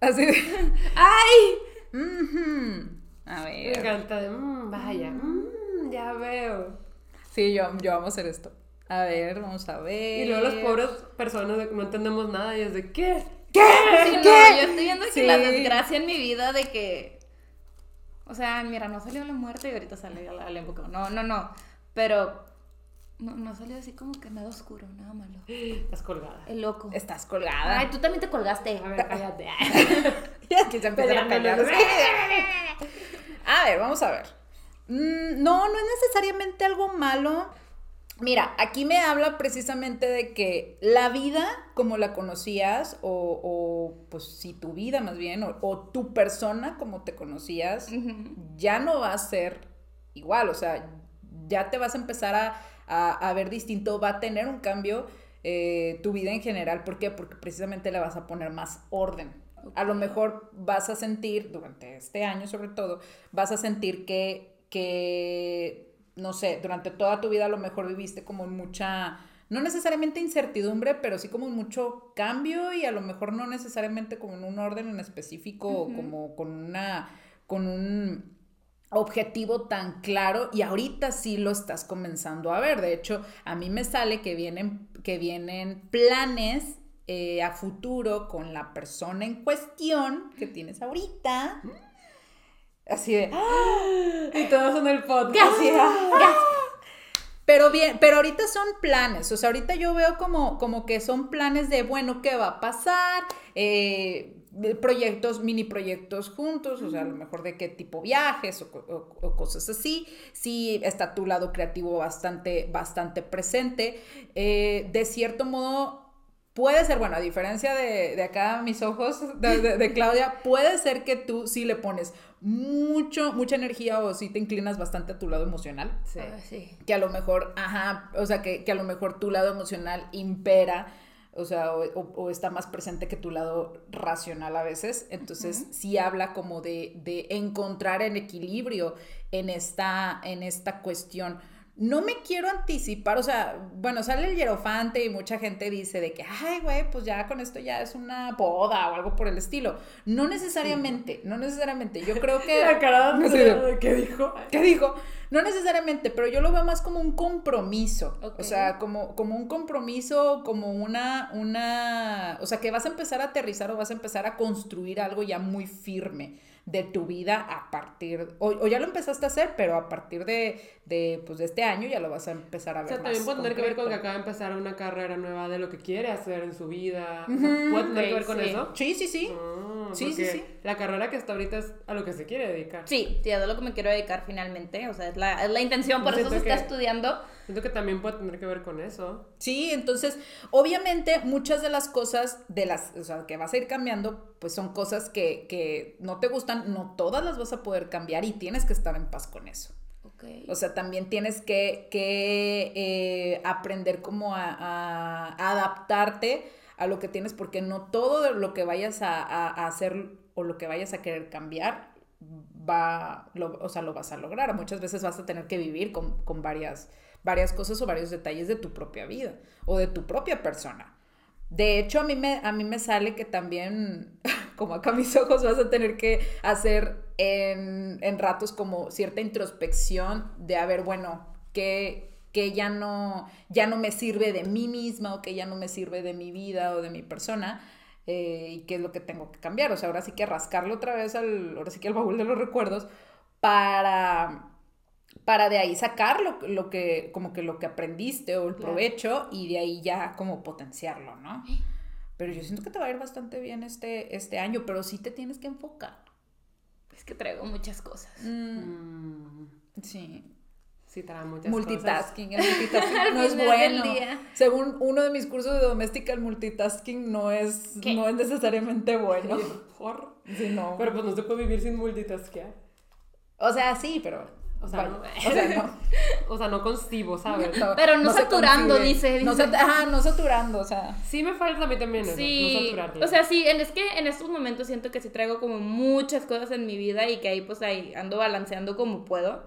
así de. ay. A me ver. encanta de, "Mm, vaya, mm, ya veo. Sí, yo, yo vamos a hacer esto. A ver, vamos a ver. Y luego las pobres personas de que no entendemos nada y es de, ¿qué? ¿Qué? Sí, no, ¿Qué? yo estoy viendo que Sí. la desgracia en mi vida de que. O sea, mira, no salió la muerte y ahorita sale la, la época. No, no, no. Pero. No, no salió así como que nada oscuro, nada malo. Estás colgada. El loco. Estás colgada. Ay, tú también te colgaste. A ver, cállate. Ya que se empiezan a pelear. A ver, vamos a ver. Mm, no, no es necesariamente algo malo. Mira, aquí me habla precisamente de que la vida como la conocías, o, o pues si tu vida más bien, o, o tu persona como te conocías, ya no va a ser igual, o sea, ya te vas a empezar a, a, a ver distinto, va a tener un cambio eh, tu vida en general. ¿Por qué? Porque precisamente le vas a poner más orden. A lo mejor vas a sentir, durante este año sobre todo, vas a sentir que, que no sé, durante toda tu vida a lo mejor viviste como mucha, no necesariamente incertidumbre, pero sí como mucho cambio y a lo mejor no necesariamente como en un orden en específico o como con una, con un objetivo tan claro y ahorita sí lo estás comenzando a ver. De hecho, a mí me sale que vienen, que vienen planes eh, a futuro con la persona en cuestión que tienes ahorita. Así de... Y todos en el podcast. Así de, Pero bien, pero ahorita son planes, o sea, ahorita yo veo como, como que son planes de, bueno, ¿qué va a pasar? Eh, proyectos, mini proyectos juntos, o sea, a lo mejor de qué tipo viajes o, o, o, cosas así. Sí, está tu lado creativo bastante, bastante presente. Eh, de cierto modo, Puede ser, bueno, a diferencia de, de acá mis ojos, de, de, de, Claudia, puede ser que tú sí le pones mucho, mucha energía o sí te inclinas bastante a tu lado emocional. Sí. Sí. Que a lo mejor, ajá, o sea, que, que, a lo mejor tu lado emocional impera, o sea, o, o, o está más presente que tu lado racional a veces. Entonces, uh -huh. sí habla como de, de encontrar el equilibrio en esta, en esta cuestión no me quiero anticipar, o sea, bueno, sale el hierofante y mucha gente dice de que, ay, güey, pues ya con esto ya es una boda o algo por el estilo. No necesariamente, no necesariamente. Yo creo que... La cara de... ¿Qué dijo? ¿Qué dijo? No necesariamente, pero yo lo veo más como un compromiso. Okay. O sea, como, como un compromiso, como una, una... O sea, que vas a empezar a aterrizar o vas a empezar a construir algo ya muy firme de tu vida a partir, o, o, ya lo empezaste a hacer, pero a partir de, de, pues, de este año ya lo vas a empezar a ver. O sea, también puede tener que ver con que acaba de empezar una carrera nueva de lo que quiere hacer en su vida. Uh -huh. ¿Puede tener sí, que ver con sí. eso? Sí, sí, sí. Ah, sí, sí, sí. La carrera que está ahorita es a lo que se quiere dedicar. Sí, sí, es a lo que me quiero dedicar finalmente. O sea, es la, es la intención, por eso se está estudiando. Siento que también puede tener que ver con eso. Sí, entonces, obviamente, muchas de las cosas de las, o sea, que vas a ir cambiando, pues son cosas que, que no te gustan, no todas las vas a poder cambiar y tienes que estar en paz con eso. Okay. O sea, también tienes que, que eh, aprender como a, adaptarte a lo que tienes, porque no todo lo que vayas a, a, hacer o lo que vayas a querer cambiar va, o sea, lo vas a lograr. Muchas veces vas a tener que vivir con, con varias, varias cosas o varios detalles de tu propia vida o de tu propia persona. De hecho, a mí me, a mí me sale que también, como acá mis ojos, vas a tener que hacer en, en ratos como cierta introspección de, a ver, bueno, ¿qué, que ya no, ya no me sirve de mí misma o que ya no me sirve de mi vida o de mi persona eh, y qué es lo que tengo que cambiar. O sea, ahora sí que rascarle otra vez al, ahora sí que al baúl de los recuerdos para, para de ahí sacar lo, lo, que, como que lo que aprendiste o el provecho y de ahí ya como potenciarlo, ¿no? Pero yo siento que te va a ir bastante bien este, este año, pero sí te tienes que enfocar. Es que traigo muchas cosas. Mm, sí. Sí, muchas multitasking. cosas. El multitasking no es bueno. Según uno de mis cursos de doméstica, el multitasking no es, no es necesariamente bueno. Por. Sí, no. Pero pues no se puede vivir sin multitaskear. O sea, sí, pero o sea, no, o sea, no. o sea, no concibo, ¿sabes? No, Pero no, no saturando, dice. dice. No, sat ajá, no saturando, o sea. Sí me falta a mí también eso, sí. O sea, sí, es que en estos momentos siento que sí traigo como muchas cosas en mi vida y que ahí pues ahí ando balanceando como puedo.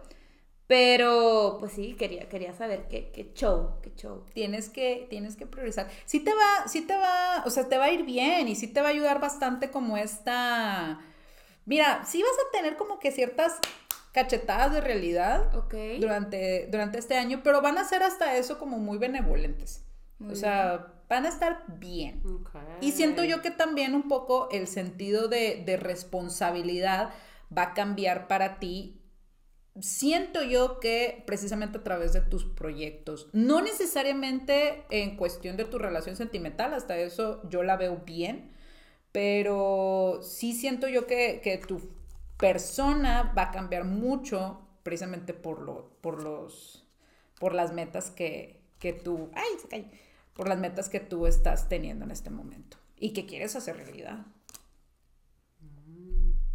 Pero, pues sí, quería, quería saber qué, qué show, qué show. Tienes que, tienes que priorizar. Sí te va, sí te va, o sea, te va a ir bien y sí te va a ayudar bastante como esta... Mira, sí vas a tener como que ciertas cachetadas de realidad okay. durante, durante este año, pero van a ser hasta eso como muy benevolentes. Muy o sea, bien. van a estar bien. Okay. Y siento yo que también un poco el sentido de, de responsabilidad va a cambiar para ti siento yo que precisamente a través de tus proyectos, no necesariamente en cuestión de tu relación sentimental, hasta eso yo la veo bien, pero sí siento yo que, que tu persona va a cambiar mucho precisamente por, lo, por, los, por las metas que, que tú, ay, por las metas que tú estás teniendo en este momento y que quieres hacer realidad.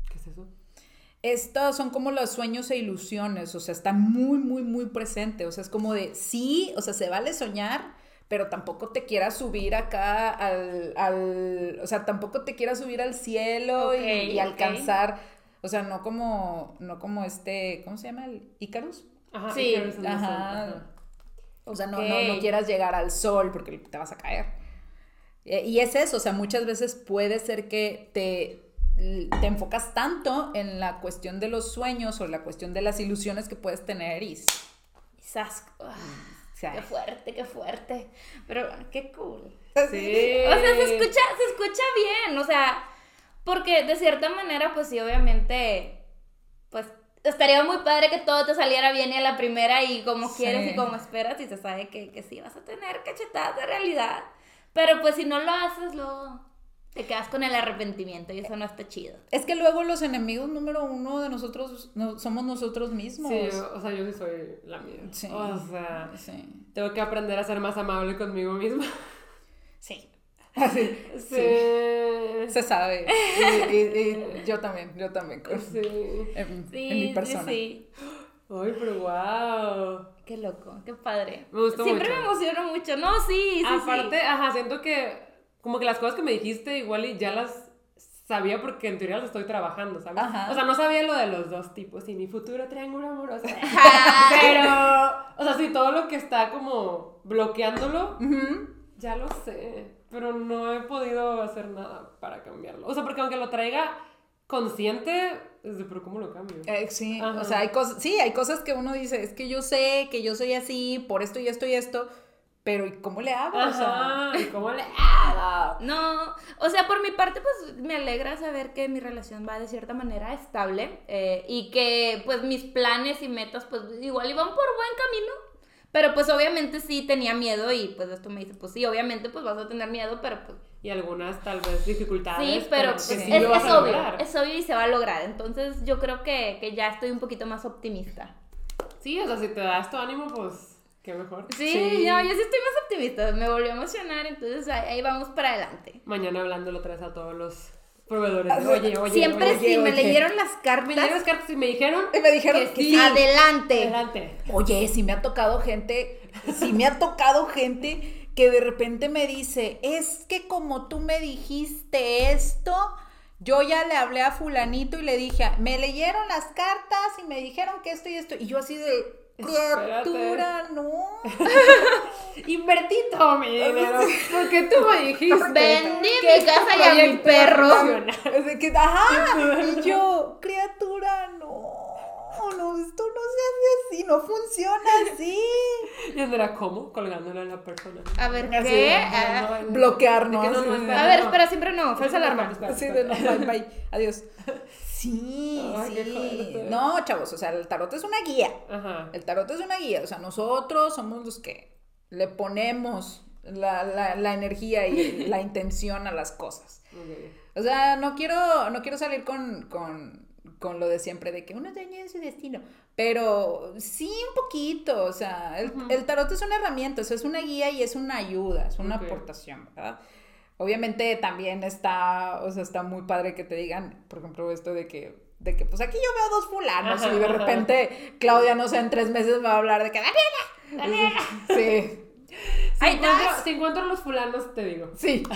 ¿Qué es eso? Estos son como los sueños e ilusiones, o sea, está muy, muy, muy presente, o sea, es como de, sí, o sea, se vale soñar, pero tampoco te quieras subir acá al, al o sea, tampoco te quieras subir al cielo y- alcanzar, o sea, no como, no como este, ¿cómo se llama? ¿El Icarus? Ajá, Sí, Icarus Ajá. O sea, no, no quieras llegar al sol porque te vas a caer. Eh, Y es eso, o sea, muchas veces puede ser que te, te enfocas tanto en la cuestión de los sueños o la cuestión de las ilusiones que puedes tener y... Quizás. ah, sea, Qué fuerte, qué fuerte. Pero qué cool. Sí. O sea, se escucha, se escucha bien, o sea, porque de cierta manera, pues sí, obviamente, pues estaría muy padre que todo te saliera bien y a la primera y como Sí. quieres y como esperas y se sabe que, que sí vas a tener cachetadas de realidad. Pero pues si no lo haces, luego te quedas con el arrepentimiento y eso no está chido. Es que luego los enemigos número uno de nosotros no- somos nosotros mismos. Sí, yo- o sea, yo sí soy la mía. Sí. O sea, Sí. tengo que aprender a ser más amable conmigo misma. Sí. Sí. Se sabe. Y, y- y yo también, yo también. con- Sí. En, Sí, en mi sí, persona. sí. Ay, pero wow. Qué loco, qué padre. Me gustó Siempre mucho. me emociono mucho. No, sí, sí, Aparte, sí. ajá, siento que como que las cosas que me dijiste igual y ya las sabía porque en teoría las estoy trabajando, ¿sabes? Ajá. O sea, no sabía lo de los dos tipos y mi futuro triángulo amoroso. Pero, o sea, sí, todo lo que está como bloqueándolo, ya lo sé, pero no he podido hacer nada para cambiarlo. O sea, porque aunque lo traiga consciente, es de, pero ¿cómo lo cambio? Eh, sí, Ajá. o sea, hay cosas, sí, hay cosas que uno dice, es que yo sé que yo soy así, por esto y esto y esto, pero ¿y cómo le hago? O sea, ¿y cómo le hago? No, o sea, por mi parte, pues me alegra saber que mi relación va de cierta manera estable eh, y que pues mis planes y metas pues igual iban por buen camino. Pero pues obviamente sí tenía miedo y pues esto me dice, pues sí, obviamente pues vas a tener miedo, pero pues Y algunas tal vez dificultades. sí, pero pues, sí es, obvio, lograr. es obvio y se va a lograr. Entonces yo creo que, que ya estoy un poquito más optimista. Sí, o sea, si te das tu ánimo, pues qué mejor. Sí, Sí. no, yo sí estoy más optimista, me volvió a emocionar, entonces ahí, ahí vamos para adelante. Mañana hablándolo otra vez a todos los proveedores. Ah, Oye, oye, Siempre oye, sí, me oye. leyeron las Me cartas. llegan las cartas y me dijeron y me dijeron que que sí. sí. Adelante. Adelante. Oye, sí me ha tocado gente, sí me ha tocado gente que de repente me dice, es que como tú me dijiste esto, yo ya le hablé a fulanito y le dije, me leyeron las cartas y me dijeron que esto y esto, y yo así de, Criatura, no. Invertí todo mi dinero. Porque tú me dijiste. Vendí mi casa y a mi perro. que, ajá, y yo, criatura, no, no, esto no se hace así, no funciona así. Y Andrea, ¿cómo? Colgándole a la persona. A ver, ¿qué? no, Ah, espera, A ver, espera, siempre no, falsa alarma. de no, bye, bye, adiós. Sí, Ay, sí. No, chavos, o sea, el tarot es una guía. Ajá. El tarot es una guía, o sea, nosotros somos los que le ponemos la, la- la energía y la intención a las cosas. O sea, no quiero, no quiero salir con, con, con lo de siempre, de que uno daña su destino. Pero sí, un poquito. O sea, el, el tarot es una herramienta, o sea, es una guía y es una ayuda, es una aportación, ¿verdad? Obviamente también está, o sea, está muy padre que te digan, por ejemplo, esto de que, de que pues aquí yo veo dos fulanos Ajá, y de ajá. repente Claudia, no sé, en tres meses me va a hablar de que Daniela, Daniela. Sí, Si, Ay, encuentro, si encuentro los fulanos, te digo. sí.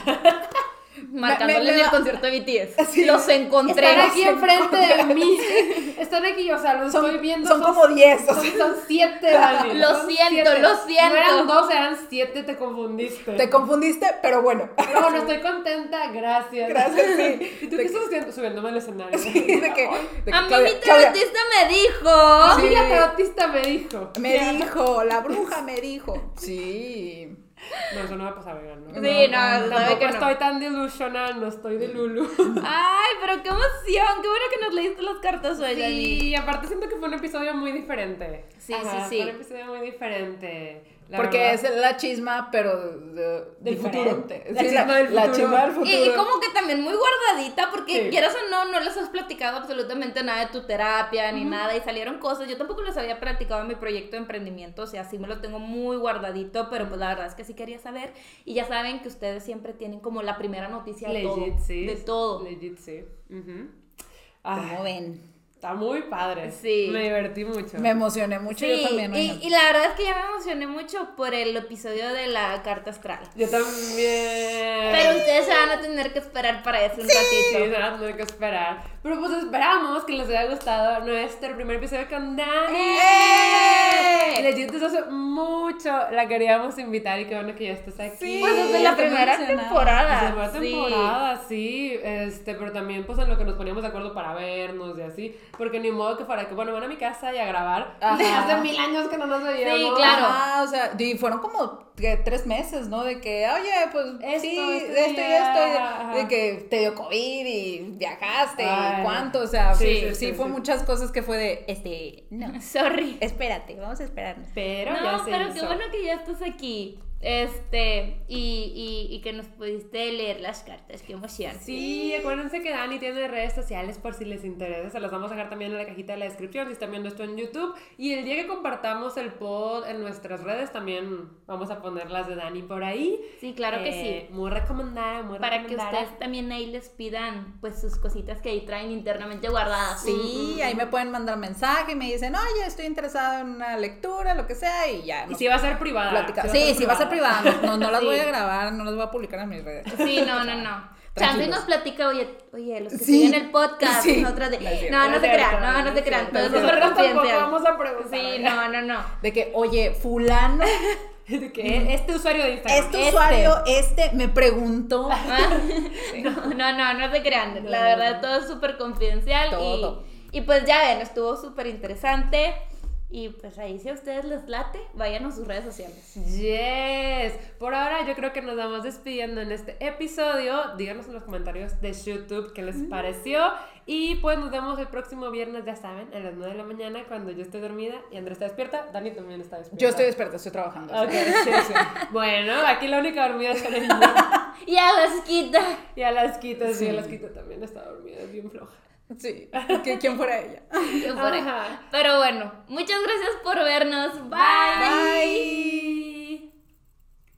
Marcándole me- me en el concierto de BTS. Sí. Los encontré. Están aquí enfrente de mí. Están aquí, o sea, los Son, estoy viendo. son como diez, o Son, sea, son siete, Dani. Lo son siento, siete. lo siento. No eran dos, eran siete, te confundiste. te confundiste, pero bueno. Pero bueno, estoy contenta, gracias. Gracias, sí. ¿Y tú qué estás haciendo? Subiéndome al escenario. de que, de que A mí Claudia- mi tarotista me dijo. A mí Sí. la tarotista me dijo. me dijo, la bruja me dijo. Sí. No, eso no va a pasar, ¿no? Sí, no, no, Tampoco que no. estoy tan delusional, no estoy de Lulu. Ay, pero qué emoción, qué bueno que nos leíste las cartas hoy. Sí, y aparte siento que fue un episodio muy diferente. Sí, Ajá, sí, sí. Fue un episodio muy diferente. La Porque verdad. es la chisma, pero de- Del diferente. futuro. La Sí, chisma del la futuro. chisma del Y, futuro. y como que también muy guardadita, porque Sí. quieras o no, no les has platicado absolutamente nada de tu terapia ni nada, y salieron cosas. Yo tampoco les había platicado en mi proyecto de emprendimiento, o sea, sí me lo tengo muy guardadito, pero pues la verdad es que sí quería saber. Y ya saben que ustedes siempre tienen como la primera noticia de todo. Legit, sí. De todo. Legit, sí. Ujú. ¿Cómo Ay, ven? Está muy padre. Sí. Me divertí mucho. Me emocioné mucho Sí, yo también. y, y la verdad es que ya me emocioné mucho por el episodio de la carta astral. Yo también. Pero ustedes se van a tener que esperar para eso un Sí, ratito. se van a tener que esperar. Pero pues esperamos que les haya gustado nuestro primer episodio con Dani. ¡Eh! Legit hace mucho la queríamos invitar y qué bueno que ya estás aquí. Sí, Pues desde la primera temporada. Desde la sí. temporada, sí, este, pero también pues en lo que nos poníamos de acuerdo para vernos y así, porque ni modo que fuera que, bueno, van a mi casa y a grabar. Ajá. De hace mil años que no nos veíamos. Sí, claro. Ajá, o sea, y fueron como tres meses, ¿no? De que, oye, pues Esto, sí, este esto esto, y de- ajá. de, que te dio COVID y viajaste Ay. Cuánto, o sea, Sí, sí, sí, sí, sí, fue sí. muchas cosas que fue de, este, no, Sorry. espérate, vamos a esperarnos. Pero ya No, se pero hizo. qué bueno que ya estás aquí. Este, y, y, y que nos pudiste leer las cartas, qué emoción. Sí, acuérdense que Dani tiene redes sociales por si les interesa. Se las vamos a dejar también en la cajita de la descripción si están viendo esto en YouTube. Y el día que compartamos el pod en nuestras redes, también vamos a poner las de Dani por ahí. Sí, claro que Eh, sí. Muy recomendada, muy Para que ustedes también ahí les pidan pues sus cositas que ahí traen internamente guardadas. Sí, ahí me pueden mandar mensaje y me dicen, oye, estoy interesado en una lectura, lo que sea, y ya. Y si va a ser privada. Sí, sí, va a ser privada, no, no las Sí. voy a grabar, no las voy a publicar en mis redes. Sí, no, no, no. Tranquilos. nos platica, oye, oye, los que Sí. siguen el podcast, Sí. nosotros de. No cierto. No, no No se es crean, no, no se crean, cierto. todo es Nosotros vamos a preguntar. Sí, no, no, no. De que, oye, fulano, De que este usuario de Instagram. este Este. usuario, este, me preguntó. Ah, No, no, no, no se crean. La No, verdad, no. todo es súper confidencial. Todo. Y, y pues ya ven, estuvo súper interesante. Y pues ahí, si a ustedes les late, vayan a sus redes sociales. Yes. Por ahora yo creo que nos vamos despidiendo en este episodio. Díganos en los comentarios de YouTube qué les pareció. Y pues nos vemos el próximo viernes, ya saben, a las 9 de la mañana cuando yo esté dormida y Andrés está despierta. Dani también está despierta. Yo estoy despierta, estoy trabajando. Ok, sí, sí. Bueno, aquí la única dormida es el niño. Y a las quita. Y a las quitas, sí, Sí. a las quitas también está dormida, es bien floja. Sí, que quién fuera ella. Ahí. Ajá. Pero bueno, muchas gracias por vernos. Bye. Bye.